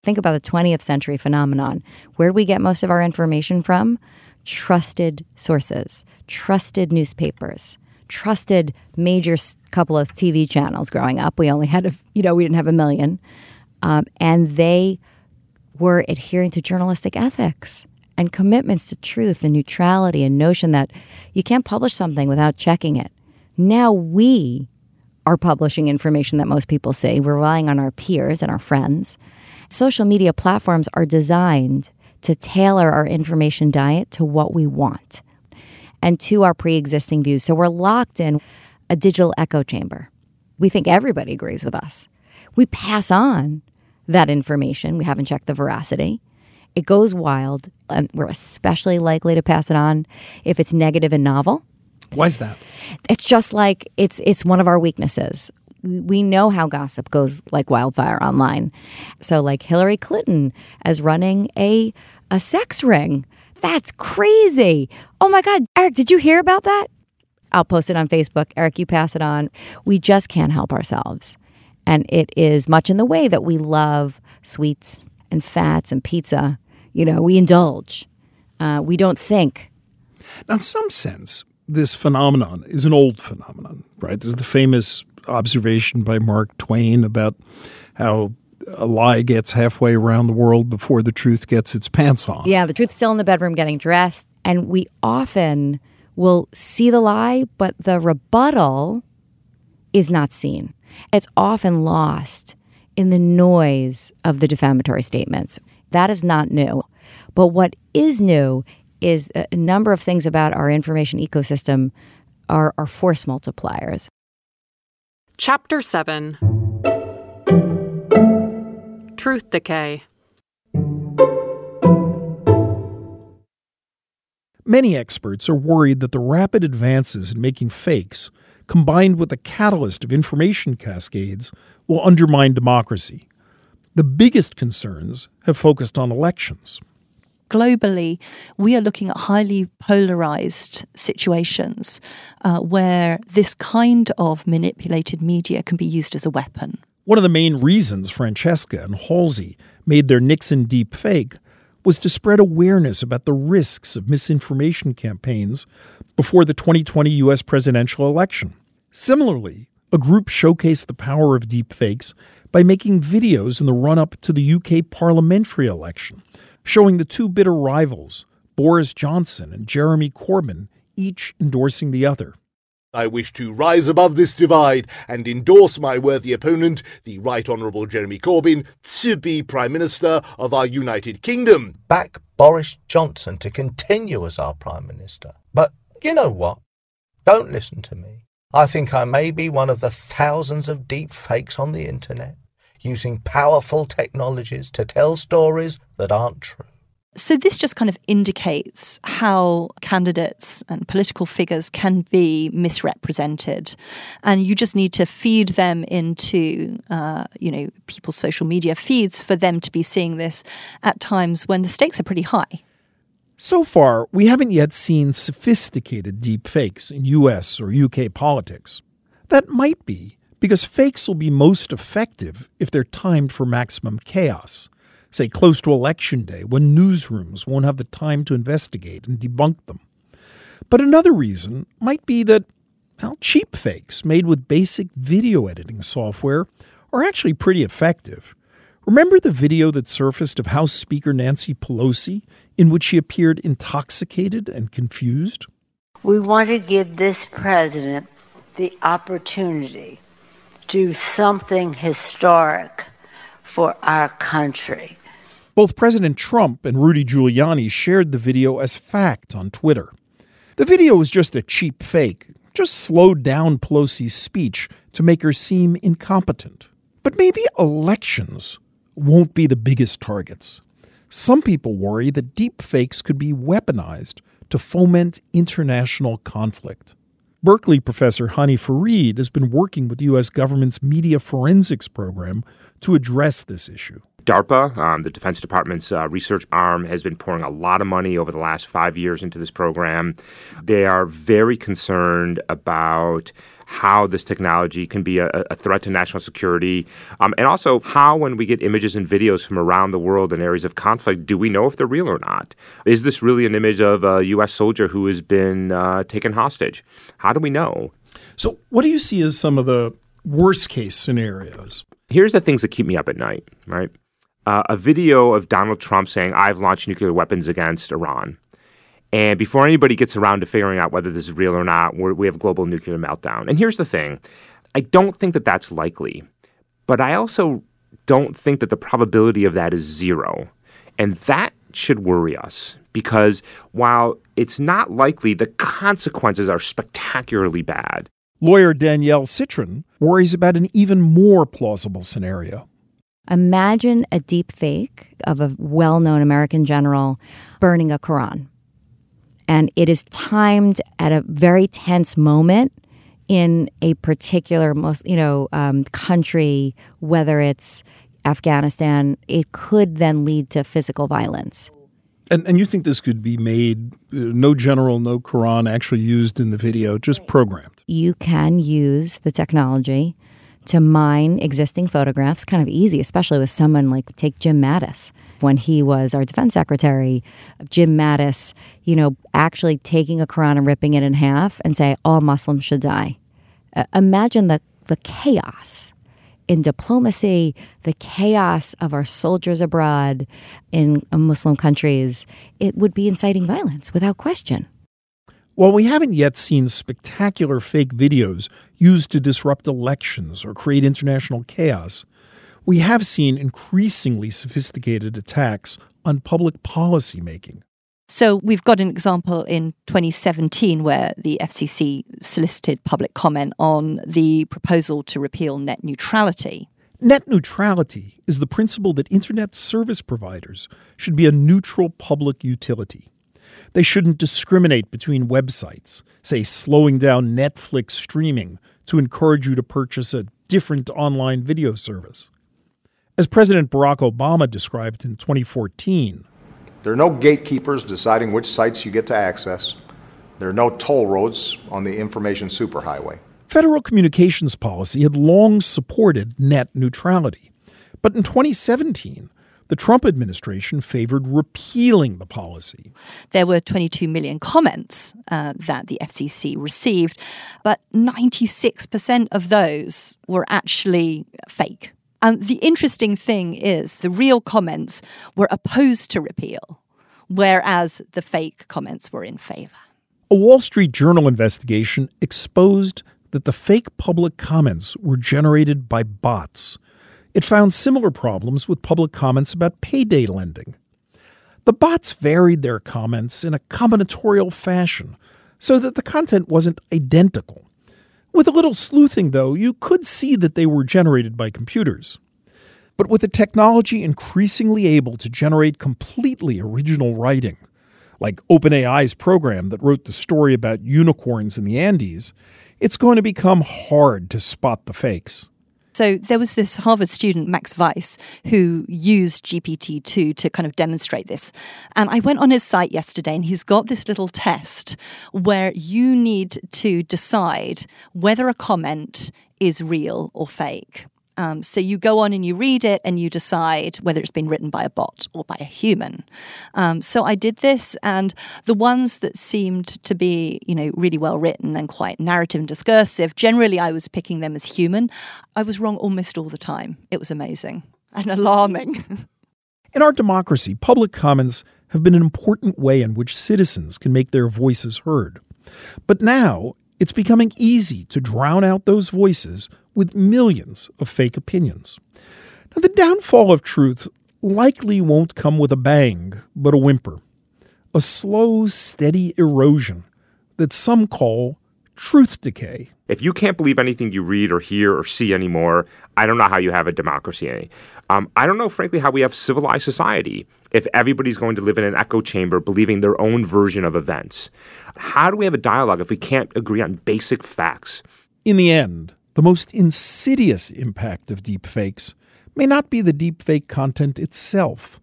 Think about the 20th century phenomenon. Where do we get most of our information from? Trusted sources, trusted newspapers, trusted major couple of TV channels growing up. We only had, a, you know, we didn't have a million. Um, and they were adhering to journalistic ethics and commitments to truth and neutrality and notion that you can't publish something without checking it. Now we are publishing information that most people see. We're relying on our peers and our friends. Social media platforms are designed to tailor our information diet to what we want and to our pre existing views. So we're locked in a digital echo chamber. We think everybody agrees with us. We pass on that information. We haven't checked the veracity. It goes wild, and we're especially likely to pass it on if it's negative and novel. Why is that? It's just like it's it's one of our weaknesses we know how gossip goes like wildfire online. So, like Hillary Clinton as running a a sex ring. That's crazy. Oh my God, Eric, did you hear about that? I'll post it on Facebook. Eric, you pass it on. We just can't help ourselves. And it is much in the way that we love sweets and fats and pizza. You know, we indulge. Uh, we don't think. Now, in some sense, this phenomenon is an old phenomenon, right? There's the famous observation by Mark Twain about how a lie gets halfway around the world before the truth gets its pants on. Yeah, the truth's still in the bedroom getting dressed. And we often will see the lie, but the rebuttal is not seen. It's often lost in the noise of the defamatory statements. That is not new. But what is new is a number of things about our information ecosystem are, are force multipliers. Chapter 7 Truth Decay. Many experts are worried that the rapid advances in making fakes, combined with the catalyst of information cascades, will undermine democracy. The biggest concerns have focused on elections globally, we are looking at highly polarized situations uh, where this kind of manipulated media can be used as a weapon. One of the main reasons Francesca and Halsey made their Nixon deep fake was to spread awareness about the risks of misinformation campaigns before the 2020 U.S. presidential election. Similarly, a group showcased the power of deepfakes by making videos in the run up to the UK parliamentary election showing the two bitter rivals, Boris Johnson and Jeremy Corbyn, each endorsing the other. I wish to rise above this divide and endorse my worthy opponent, the Right Honourable Jeremy Corbyn, to be Prime Minister of our United Kingdom. Back Boris Johnson to continue as our Prime Minister. But you know what? Don't listen to me. I think I may be one of the thousands of deep fakes on the internet using powerful technologies to tell stories that aren't true. So, this just kind of indicates how candidates and political figures can be misrepresented. And you just need to feed them into, uh, you know, people's social media feeds for them to be seeing this at times when the stakes are pretty high. So far, we haven't yet seen sophisticated deep fakes in US or UK politics. That might be because fakes will be most effective if they're timed for maximum chaos, say close to election day when newsrooms won't have the time to investigate and debunk them. But another reason might be that well, cheap fakes made with basic video editing software are actually pretty effective. Remember the video that surfaced of House Speaker Nancy Pelosi in which she appeared intoxicated and confused? We want to give this president the opportunity do something historic for our country. Both President Trump and Rudy Giuliani shared the video as fact on Twitter. The video was just a cheap fake, just slowed down Pelosi's speech to make her seem incompetent. But maybe elections won't be the biggest targets. Some people worry that deepfakes could be weaponized to foment international conflict. Berkeley professor Hani Farid has been working with the U.S. government's media forensics program to address this issue. DARPA, um, the Defense Department's uh, research arm, has been pouring a lot of money over the last five years into this program. They are very concerned about how this technology can be a, a threat to national security, um, and also how, when we get images and videos from around the world in areas of conflict, do we know if they're real or not? Is this really an image of a U.S. soldier who has been uh, taken hostage? How do we know? So, what do you see as some of the worst case scenarios? Here's the things that keep me up at night, right? Uh, a video of Donald Trump saying, I've launched nuclear weapons against Iran. And before anybody gets around to figuring out whether this is real or not, we have global nuclear meltdown. And here's the thing I don't think that that's likely, but I also don't think that the probability of that is zero. And that should worry us because while it's not likely, the consequences are spectacularly bad. Lawyer Danielle Citron worries about an even more plausible scenario. Imagine a deep fake of a well known American general burning a Quran. And it is timed at a very tense moment in a particular most you know um, country whether it's afghanistan. It could then lead to physical violence. And, and you think this could be made uh, no general no quran actually used in the video just programmed? You can use the technology to mine existing photographs kind of easy especially with someone like take jim mattis when he was our defense secretary, Jim Mattis, you know, actually taking a Quran and ripping it in half and say all Muslims should die. Uh, imagine the the chaos in diplomacy, the chaos of our soldiers abroad in Muslim countries. It would be inciting violence without question. While we haven't yet seen spectacular fake videos used to disrupt elections or create international chaos, we have seen increasingly sophisticated attacks on public policy making. So we've got an example in 2017 where the FCC solicited public comment on the proposal to repeal net neutrality. Net neutrality is the principle that internet service providers should be a neutral public utility. They shouldn't discriminate between websites, say slowing down Netflix streaming to encourage you to purchase a different online video service. As President Barack Obama described in 2014, there are no gatekeepers deciding which sites you get to access. There are no toll roads on the information superhighway. Federal communications policy had long supported net neutrality. But in 2017, the Trump administration favored repealing the policy. There were 22 million comments uh, that the FCC received, but 96% of those were actually fake. And the interesting thing is, the real comments were opposed to repeal, whereas the fake comments were in favor. A Wall Street Journal investigation exposed that the fake public comments were generated by bots. It found similar problems with public comments about payday lending. The bots varied their comments in a combinatorial fashion so that the content wasn't identical. With a little sleuthing, though, you could see that they were generated by computers. But with the technology increasingly able to generate completely original writing, like OpenAI's program that wrote the story about unicorns in the Andes, it's going to become hard to spot the fakes. So there was this Harvard student, Max Weiss, who used GPT-2 to kind of demonstrate this. And I went on his site yesterday and he's got this little test where you need to decide whether a comment is real or fake. Um, so you go on and you read it and you decide whether it's been written by a bot or by a human. Um, so I did this, and the ones that seemed to be, you know, really well written and quite narrative and discursive, generally I was picking them as human. I was wrong almost all the time. It was amazing and alarming. In our democracy, public comments have been an important way in which citizens can make their voices heard. But now, it's becoming easy to drown out those voices with millions of fake opinions. Now, the downfall of truth likely won't come with a bang, but a whimper. A slow, steady erosion that some call truth decay. If you can't believe anything you read or hear or see anymore, I don't know how you have a democracy. Um, I don't know, frankly, how we have civilized society if everybody's going to live in an echo chamber believing their own version of events. How do we have a dialogue if we can't agree on basic facts? In the end, the most insidious impact of deepfakes may not be the deepfake content itself,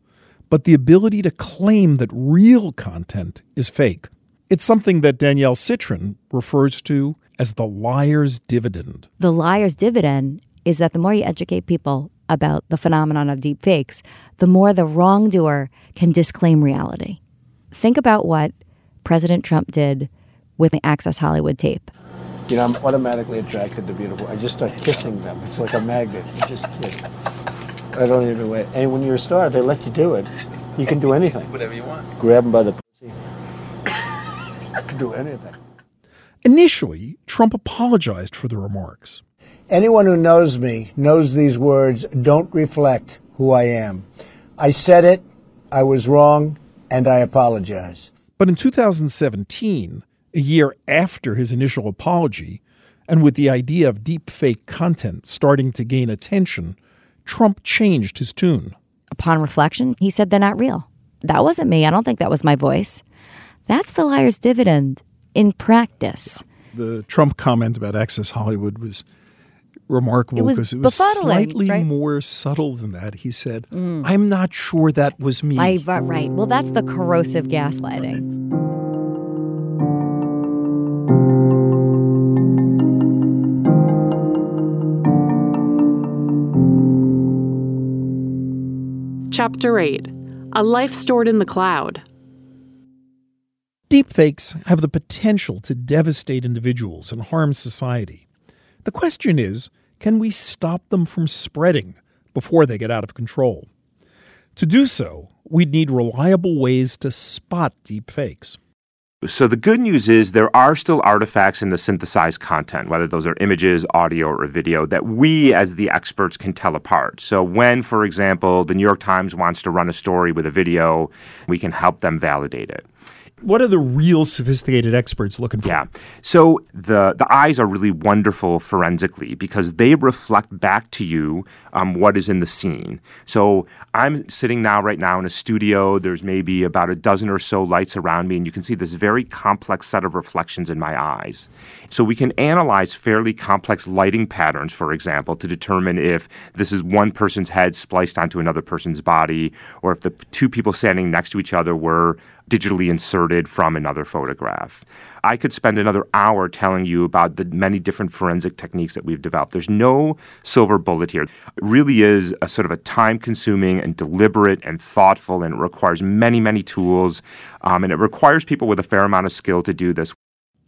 but the ability to claim that real content is fake. It's something that Danielle Citron refers to as the liar's dividend. The liar's dividend is that the more you educate people about the phenomenon of deepfakes, the more the wrongdoer can disclaim reality. Think about what President Trump did with the Access Hollywood tape. You know, I'm automatically attracted to beautiful. I just start kissing them. It's like a magnet. You just kiss. I don't even wait. And when you're a star, they let you do it. You can do anything. Whatever you want. Grab them by the pussy. you can do anything. Initially, Trump apologized for the remarks. Anyone who knows me knows these words don't reflect who I am. I said it, I was wrong, and I apologize. But in 2017, a year after his initial apology, and with the idea of deep fake content starting to gain attention, Trump changed his tune. Upon reflection, he said they're not real. That wasn't me. I don't think that was my voice. That's the liar's dividend in practice. The Trump comment about Access Hollywood was remarkable because it was, it was slightly right? more subtle than that. He said, mm. I'm not sure that was me. I, right. Well, that's the corrosive gaslighting. Chapter 8 A Life Stored in the Cloud. Deepfakes have the potential to devastate individuals and harm society. The question is can we stop them from spreading before they get out of control? To do so, we'd need reliable ways to spot deepfakes. So the good news is there are still artifacts in the synthesized content, whether those are images, audio, or video, that we as the experts can tell apart. So when, for example, the New York Times wants to run a story with a video, we can help them validate it what are the real sophisticated experts looking for? Yeah. So the the eyes are really wonderful forensically because they reflect back to you um, what is in the scene. So I'm sitting now right now in a studio. There's maybe about a dozen or so lights around me, and you can see this very complex set of reflections in my eyes. So we can analyze fairly complex lighting patterns, for example, to determine if this is one person's head spliced onto another person's body, or if the two people standing next to each other were digitally inserted from another photograph. I could spend another hour telling you about the many different forensic techniques that we've developed. There's no silver bullet here. It really is a sort of a time consuming and deliberate and thoughtful, and it requires many, many tools. Um, and it requires people with a fair amount of skill to do this.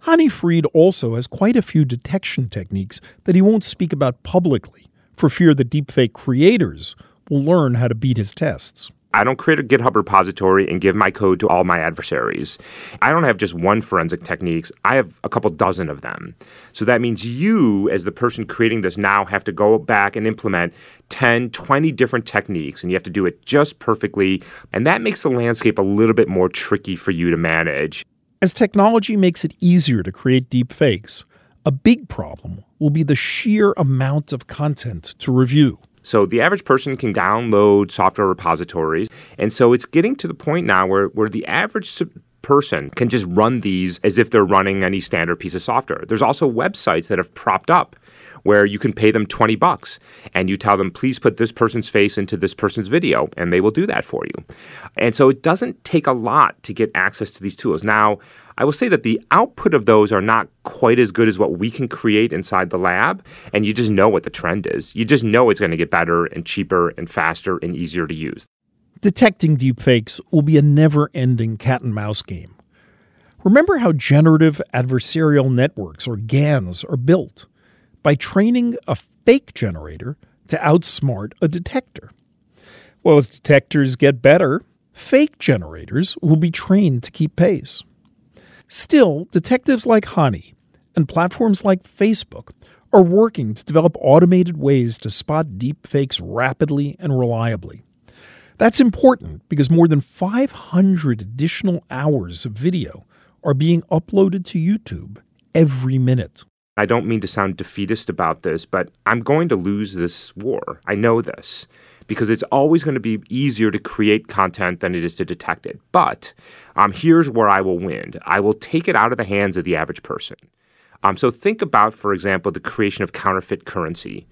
Hani Farid also has quite a few detection techniques that he won't speak about publicly for fear that deepfake creators will learn how to beat his tests. I don't create a GitHub repository and give my code to all my adversaries. I don't have just one forensic techniques. I have a couple dozen of them. So that means you, as the person creating this now, have to go back and implement 10, 20 different techniques, and you have to do it just perfectly. And that makes the landscape a little bit more tricky for you to manage. As technology makes it easier to create deep fakes, a big problem will be the sheer amount of content to review. So the average person can download software repositories. And so it's getting to the point now where, where the average person can just run these as if they're running any standard piece of software. There's also websites that have propped up where you can pay them 20 bucks and you tell them, please put this person's face into this person's video, and they will do that for you. And so it doesn't take a lot to get access to these tools. Now, I will say that the output of those are not quite as good as what we can create inside the lab. And you just know what the trend is. You just know it's going to get better and cheaper and faster and easier to use. Detecting deepfakes will be a never ending cat and mouse game. Remember how generative adversarial networks, or GANs, are built? By training a fake generator to outsmart a detector. Well, as detectors get better, fake generators will be trained to keep pace. Still, detectives like Hani and platforms like Facebook are working to develop automated ways to spot deepfakes rapidly and reliably. That's important because more than 500 additional hours of video are being uploaded to YouTube every minute. I don't mean to sound defeatist about this, but I'm going to lose this war. I know this because it's always going to be easier to create content than it is to detect it. But um, here's where I will win I will take it out of the hands of the average person. Um, so think about, for example, the creation of counterfeit currency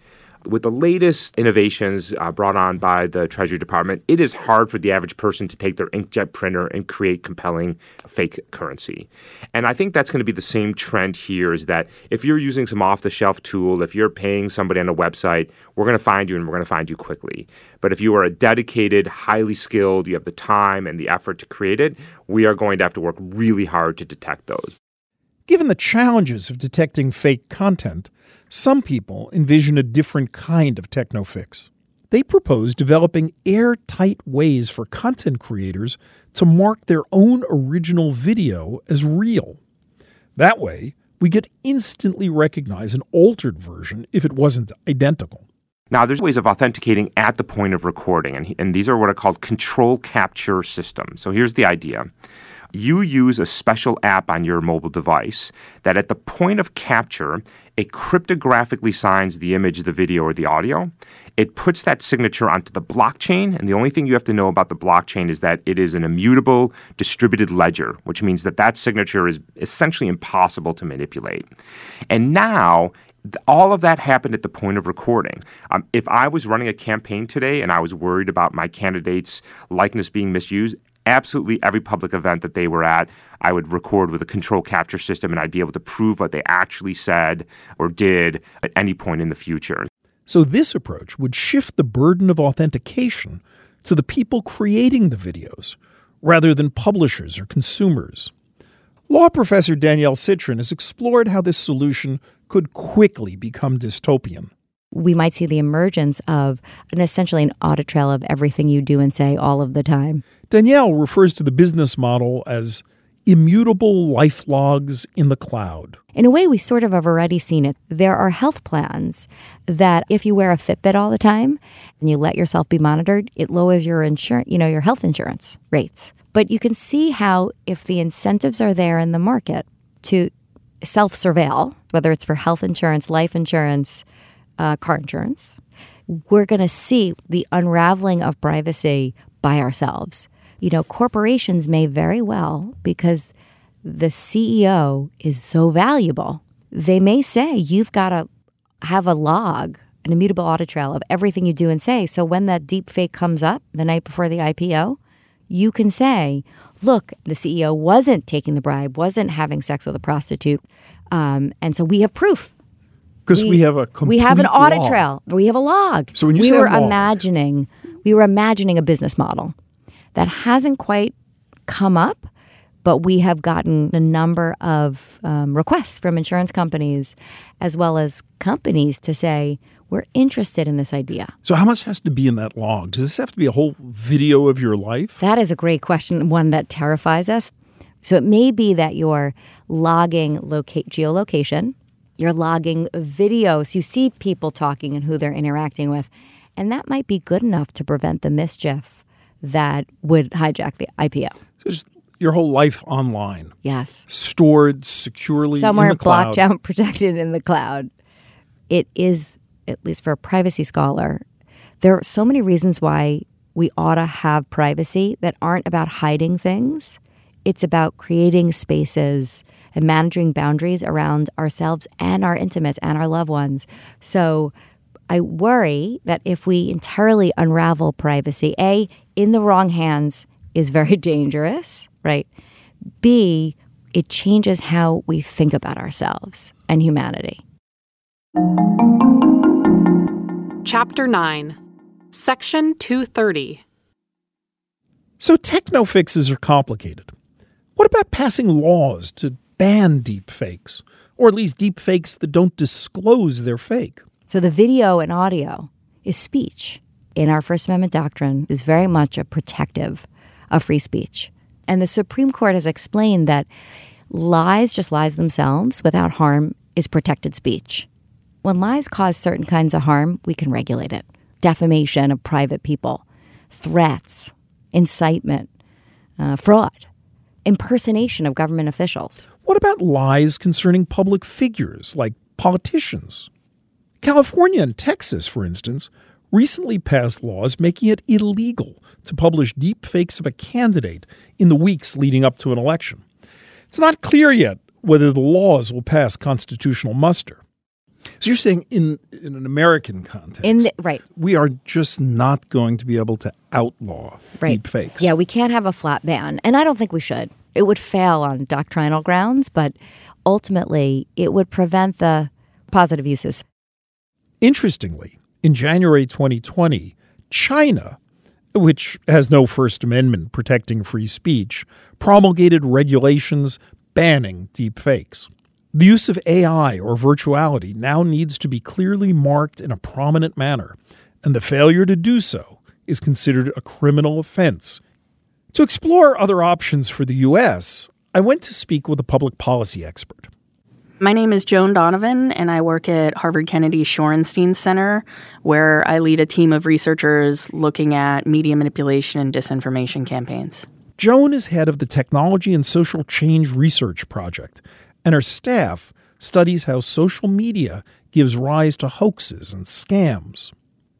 with the latest innovations uh, brought on by the Treasury Department, it is hard for the average person to take their inkjet printer and create compelling fake currency. And I think that's going to be the same trend here is that if you're using some off the shelf tool, if you're paying somebody on a website, we're going to find you and we're going to find you quickly. But if you are a dedicated, highly skilled, you have the time and the effort to create it, we are going to have to work really hard to detect those. Given the challenges of detecting fake content, some people envision a different kind of techno fix. They propose developing airtight ways for content creators to mark their own original video as real. That way, we could instantly recognize an altered version if it wasn't identical. Now, there's ways of authenticating at the point of recording, and, and these are what are called control capture systems. So here's the idea you use a special app on your mobile device that at the point of capture, it cryptographically signs the image, the video, or the audio. It puts that signature onto the blockchain, and the only thing you have to know about the blockchain is that it is an immutable distributed ledger, which means that that signature is essentially impossible to manipulate. And now all of that happened at the point of recording. Um, if I was running a campaign today and I was worried about my candidate's likeness being misused, absolutely every public event that they were at, I would record with a control capture system and I'd be able to prove what they actually said or did at any point in the future. So, this approach would shift the burden of authentication to the people creating the videos rather than publishers or consumers. Law professor Danielle Citron has explored how this solution could quickly become dystopian we might see the emergence of an essentially an audit trail of everything you do and say all of the time. Danielle refers to the business model as immutable life logs in the cloud. In a way, we sort of have already seen it. There are health plans that if you wear a Fitbit all the time and you let yourself be monitored, it lowers your insurance, you know, your health insurance rates. But you can see how if the incentives are there in the market to self-surveil, whether it's for health insurance, life insurance, uh, car insurance, we're going to see the unraveling of privacy by ourselves. You know, corporations may very well, because the CEO is so valuable, they may say you've got to have a log, an immutable audit trail of everything you do and say. So when that deep fake comes up the night before the IPO, you can say, look, the CEO wasn't taking the bribe, wasn't having sex with a prostitute. Um, and so we have proof because we, we, have a we have an audit log. trail. We have a log. So when you we say were log, imagining, we were imagining a business model that hasn't quite come up, but we have gotten a number of um, requests from insurance companies as well as companies to say we're interested in this idea. So how much has to be in that log? Does this have to be a whole video of your life? That is a great question, one that terrifies us. So it may be that you're logging locate geolocation you're logging videos. You see people talking and who they're interacting with. And that might be good enough to prevent the mischief that would hijack the IPO. So just your whole life online. Yes. Stored securely somewhere blocked out, protected in the cloud. It is, at least for a privacy scholar, There are so many reasons why we ought to have privacy that aren't about hiding things. It's about creating spaces and managing boundaries around ourselves and our intimates and our loved ones. So I worry that if we entirely unravel privacy, A, in the wrong hands is very dangerous, right? B, it changes how we think about ourselves and humanity. Chapter 9, Section 230. So techno fixes are complicated. What about passing laws to ban deep fakes, or at least deep fakes that don't disclose they're fake? So the video and audio is speech. In our First Amendment doctrine is very much a protective of free speech. And the Supreme Court has explained that lies, just lies themselves, without harm, is protected speech. When lies cause certain kinds of harm, we can regulate it. Defamation of private people, threats, incitement, uh, fraud, impersonation of government officials. What about lies concerning public figures like politicians? California and Texas, for instance, recently passed laws making it illegal to publish deep fakes of a candidate in the weeks leading up to an election. It's not clear yet whether the laws will pass constitutional muster. So you're saying in in an American context, the, right, we are just not going to be able to outlaw right. deep fakes. Yeah, we can't have a flat ban, and I don't think we should. It would fail on doctrinal grounds, but ultimately, it would prevent the positive uses. Interestingly, in January 2020, China, which has no First Amendment protecting free speech, promulgated regulations banning deep fakes. The use of AI or virtuality now needs to be clearly marked in a prominent manner, and the failure to do so is considered a criminal offense. To explore other options for the U.S., I went to speak with a public policy expert. My name is Joan Donovan, and I work at Harvard Kennedy Shorenstein Center, where I lead a team of researchers looking at media manipulation and disinformation campaigns. Joan is head of the Technology and Social Change Research Project, and her staff studies how social media gives rise to hoaxes and scams.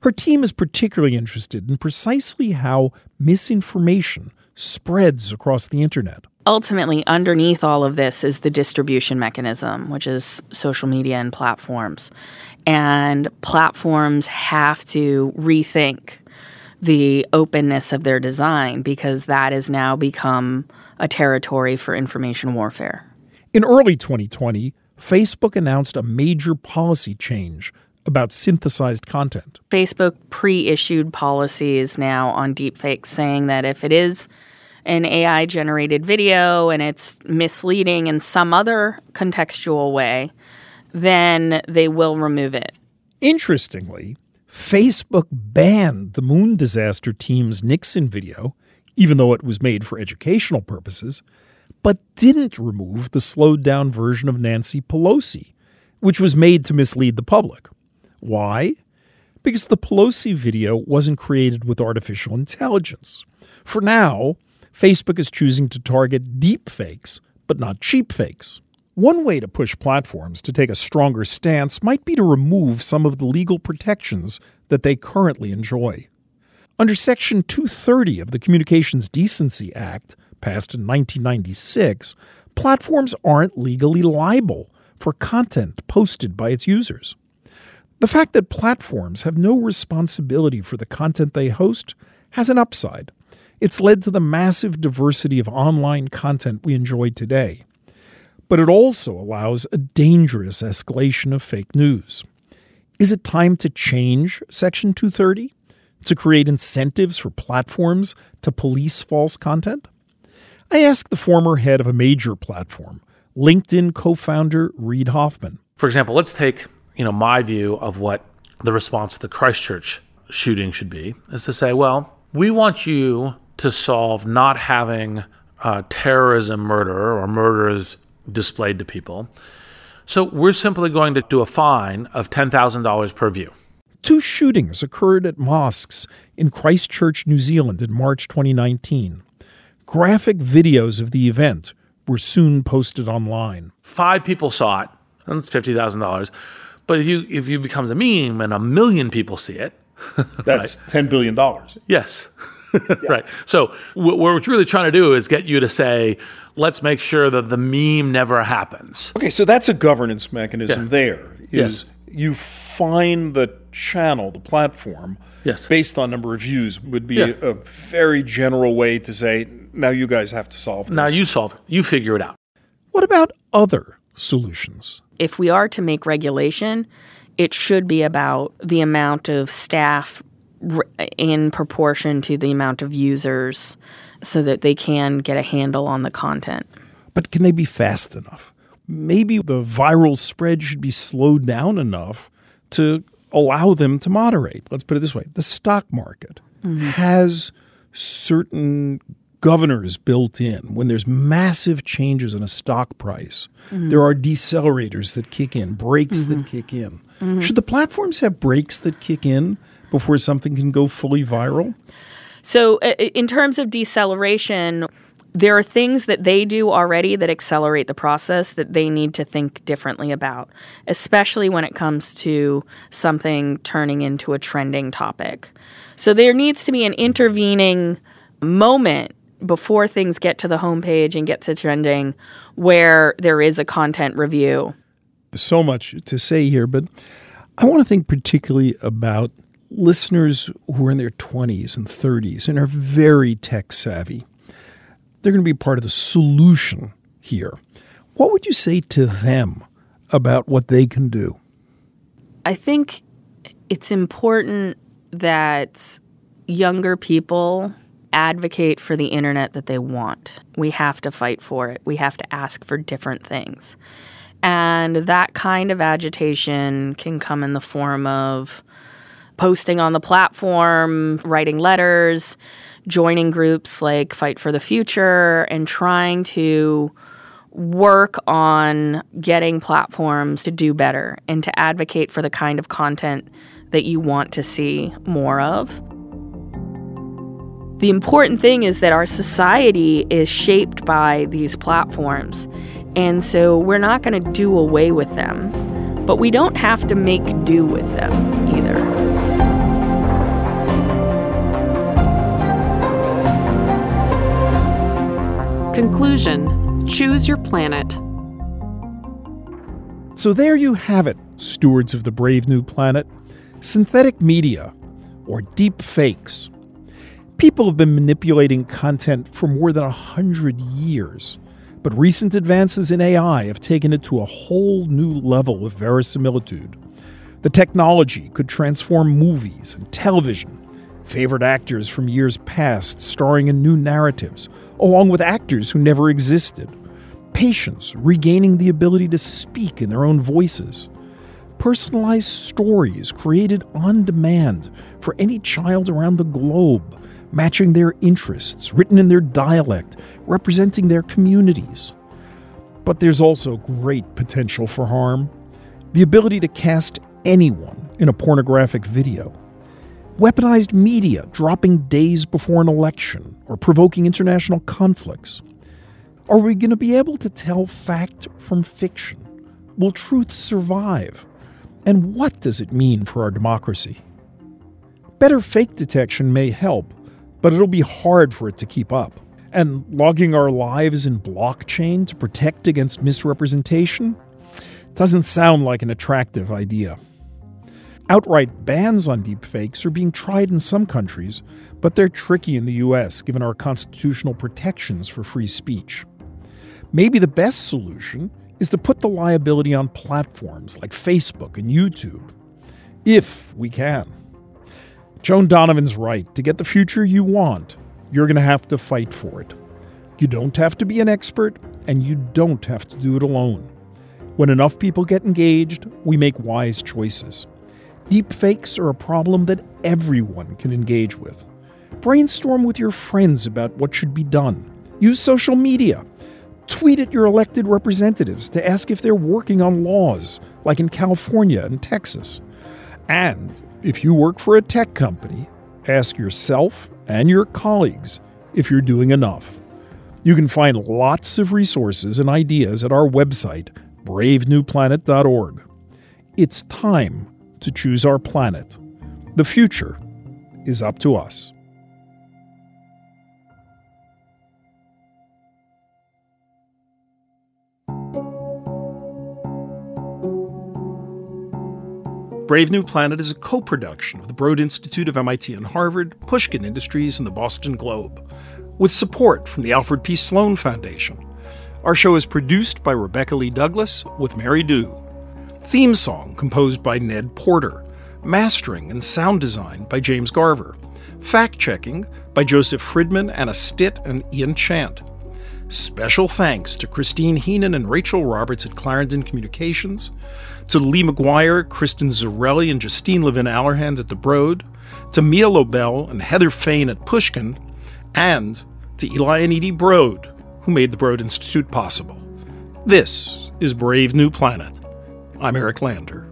Her team is particularly interested in precisely how misinformation spreads across the internet. Ultimately, underneath all of this is the distribution mechanism, which is social media and platforms. And platforms have to rethink the openness of their design because that has now become a territory for information warfare. In early 2020, Facebook announced a major policy change about synthesized content. Facebook pre issued policies now on deepfakes saying that if it is an AI generated video and it's misleading in some other contextual way, then they will remove it. Interestingly, Facebook banned the moon disaster team's Nixon video, even though it was made for educational purposes, but didn't remove the slowed down version of Nancy Pelosi, which was made to mislead the public. Why? Because the Pelosi video wasn't created with artificial intelligence. For now, Facebook is choosing to target deep fakes, but not cheap fakes. One way to push platforms to take a stronger stance might be to remove some of the legal protections that they currently enjoy. Under Section 230 of the Communications Decency Act, passed in 1996, platforms aren't legally liable for content posted by its users. The fact that platforms have no responsibility for the content they host has an upside. It's led to the massive diversity of online content we enjoy today. But it also allows a dangerous escalation of fake news. Is it time to change Section 230 to create incentives for platforms to police false content? I asked the former head of a major platform, LinkedIn co-founder Reid Hoffman. For example, let's take, you know, my view of what the response to the Christchurch shooting should be is to say, well, we want you to solve not having uh, terrorism murder or murders displayed to people. So we're simply going to do a fine of $10,000 per view. Two shootings occurred at mosques in Christchurch, New Zealand in March 2019. Graphic videos of the event were soon posted online. Five people saw it, and it's $50,000. But if you if you becomes a meme and a million people see it, That's $10 billion. Yes. right. So what we're really trying to do is get you to say, let's make sure that the meme never happens. Okay, so that's a governance mechanism Yeah. there. Is Yes. you find the channel, the platform, Yes. based on number of views would be Yeah. a very general way to say, now you guys have to solve this. Now you solve it. You figure it out. What about other solutions? If we are to make regulation, it should be about the amount of staff in proportion to the amount of users so that they can get a handle on the content. But can they be fast enough? Maybe the viral spread should be slowed down enough to allow them to moderate. Let's put it this way the stock market mm-hmm. has certain governors built in. When there's massive changes in a stock price, Mhm. there are decelerators that kick in, brakes Mhm. that kick in. Mhm. Should the platforms have brakes that kick in before something can go fully viral? So, i- in terms of deceleration, there are things that they do already that accelerate the process that they need to think differently about, especially when it comes to something turning into a trending topic. So, there needs to be an intervening moment before things get to the homepage and get to trending where there is a content review. so much to say here, but I want to think particularly about listeners who are in their 20s and 30s and are very tech savvy. They're going to be part of the solution here. What would you say to them about what they can do? I think it's important that younger people advocate for the internet that they want. We have to fight for it. We have to ask for different things. And that kind of agitation can come in the form of posting on the platform, writing letters, joining groups like Fight for the Future, and trying to work on getting platforms to do better and to advocate for the kind of content that you want to see more of. The important thing is that our society is shaped by these platforms. And so we're not going to do away with them, but we don't have to make do with them either. Conclusion Choose your planet. So there you have it, stewards of the brave new planet. Synthetic media, or deep fakes. People have been manipulating content for more than a hundred years, but recent advances in AI have taken it to a whole new level of verisimilitude. The technology could transform movies and television, favorite actors from years past starring in new narratives, along with actors who never existed. Patients regaining the ability to speak in their own voices, personalized stories created on demand for any child around the globe, matching their interests, written in their dialect, representing their communities. But there's also great potential for harm the ability to cast anyone in a pornographic video. Weaponized media dropping days before an election or provoking international conflicts. Are we going to be able to tell fact from fiction? Will truth survive? And what does it mean for our democracy? Better fake detection may help, but it'll be hard for it to keep up. And logging our lives in blockchain to protect against misrepresentation doesn't sound like an attractive idea. Outright bans on deepfakes are being tried in some countries, but they're tricky in the US given our constitutional protections for free speech. Maybe the best solution is to put the liability on platforms like Facebook and YouTube. If we can. Joan Donovan's right. To get the future you want, you're going to have to fight for it. You don't have to be an expert, and you don't have to do it alone. When enough people get engaged, we make wise choices. Deepfakes are a problem that everyone can engage with. Brainstorm with your friends about what should be done. Use social media. Tweet at your elected representatives to ask if they're working on laws, like in California and Texas. And if you work for a tech company, ask yourself and your colleagues if you're doing enough. You can find lots of resources and ideas at our website, bravenewplanet.org. It's time to choose our planet. The future is up to us. Brave New Planet is a co production of the Broad Institute of MIT and Harvard, Pushkin Industries, and the Boston Globe, with support from the Alfred P. Sloan Foundation. Our show is produced by Rebecca Lee Douglas with Mary Doo. Theme song composed by Ned Porter. Mastering and sound design by James Garver. Fact checking by Joseph Friedman, Anna Stitt, and Ian Chant. Special thanks to Christine Heenan and Rachel Roberts at Clarendon Communications, to Lee McGuire, Kristen Zarelli, and Justine Levin Allerhand at The Broad, to Mia Lobel and Heather Fain at Pushkin, and to Eli and Edie Broad, who made the Broad Institute possible. This is Brave New Planet. I'm Eric Lander.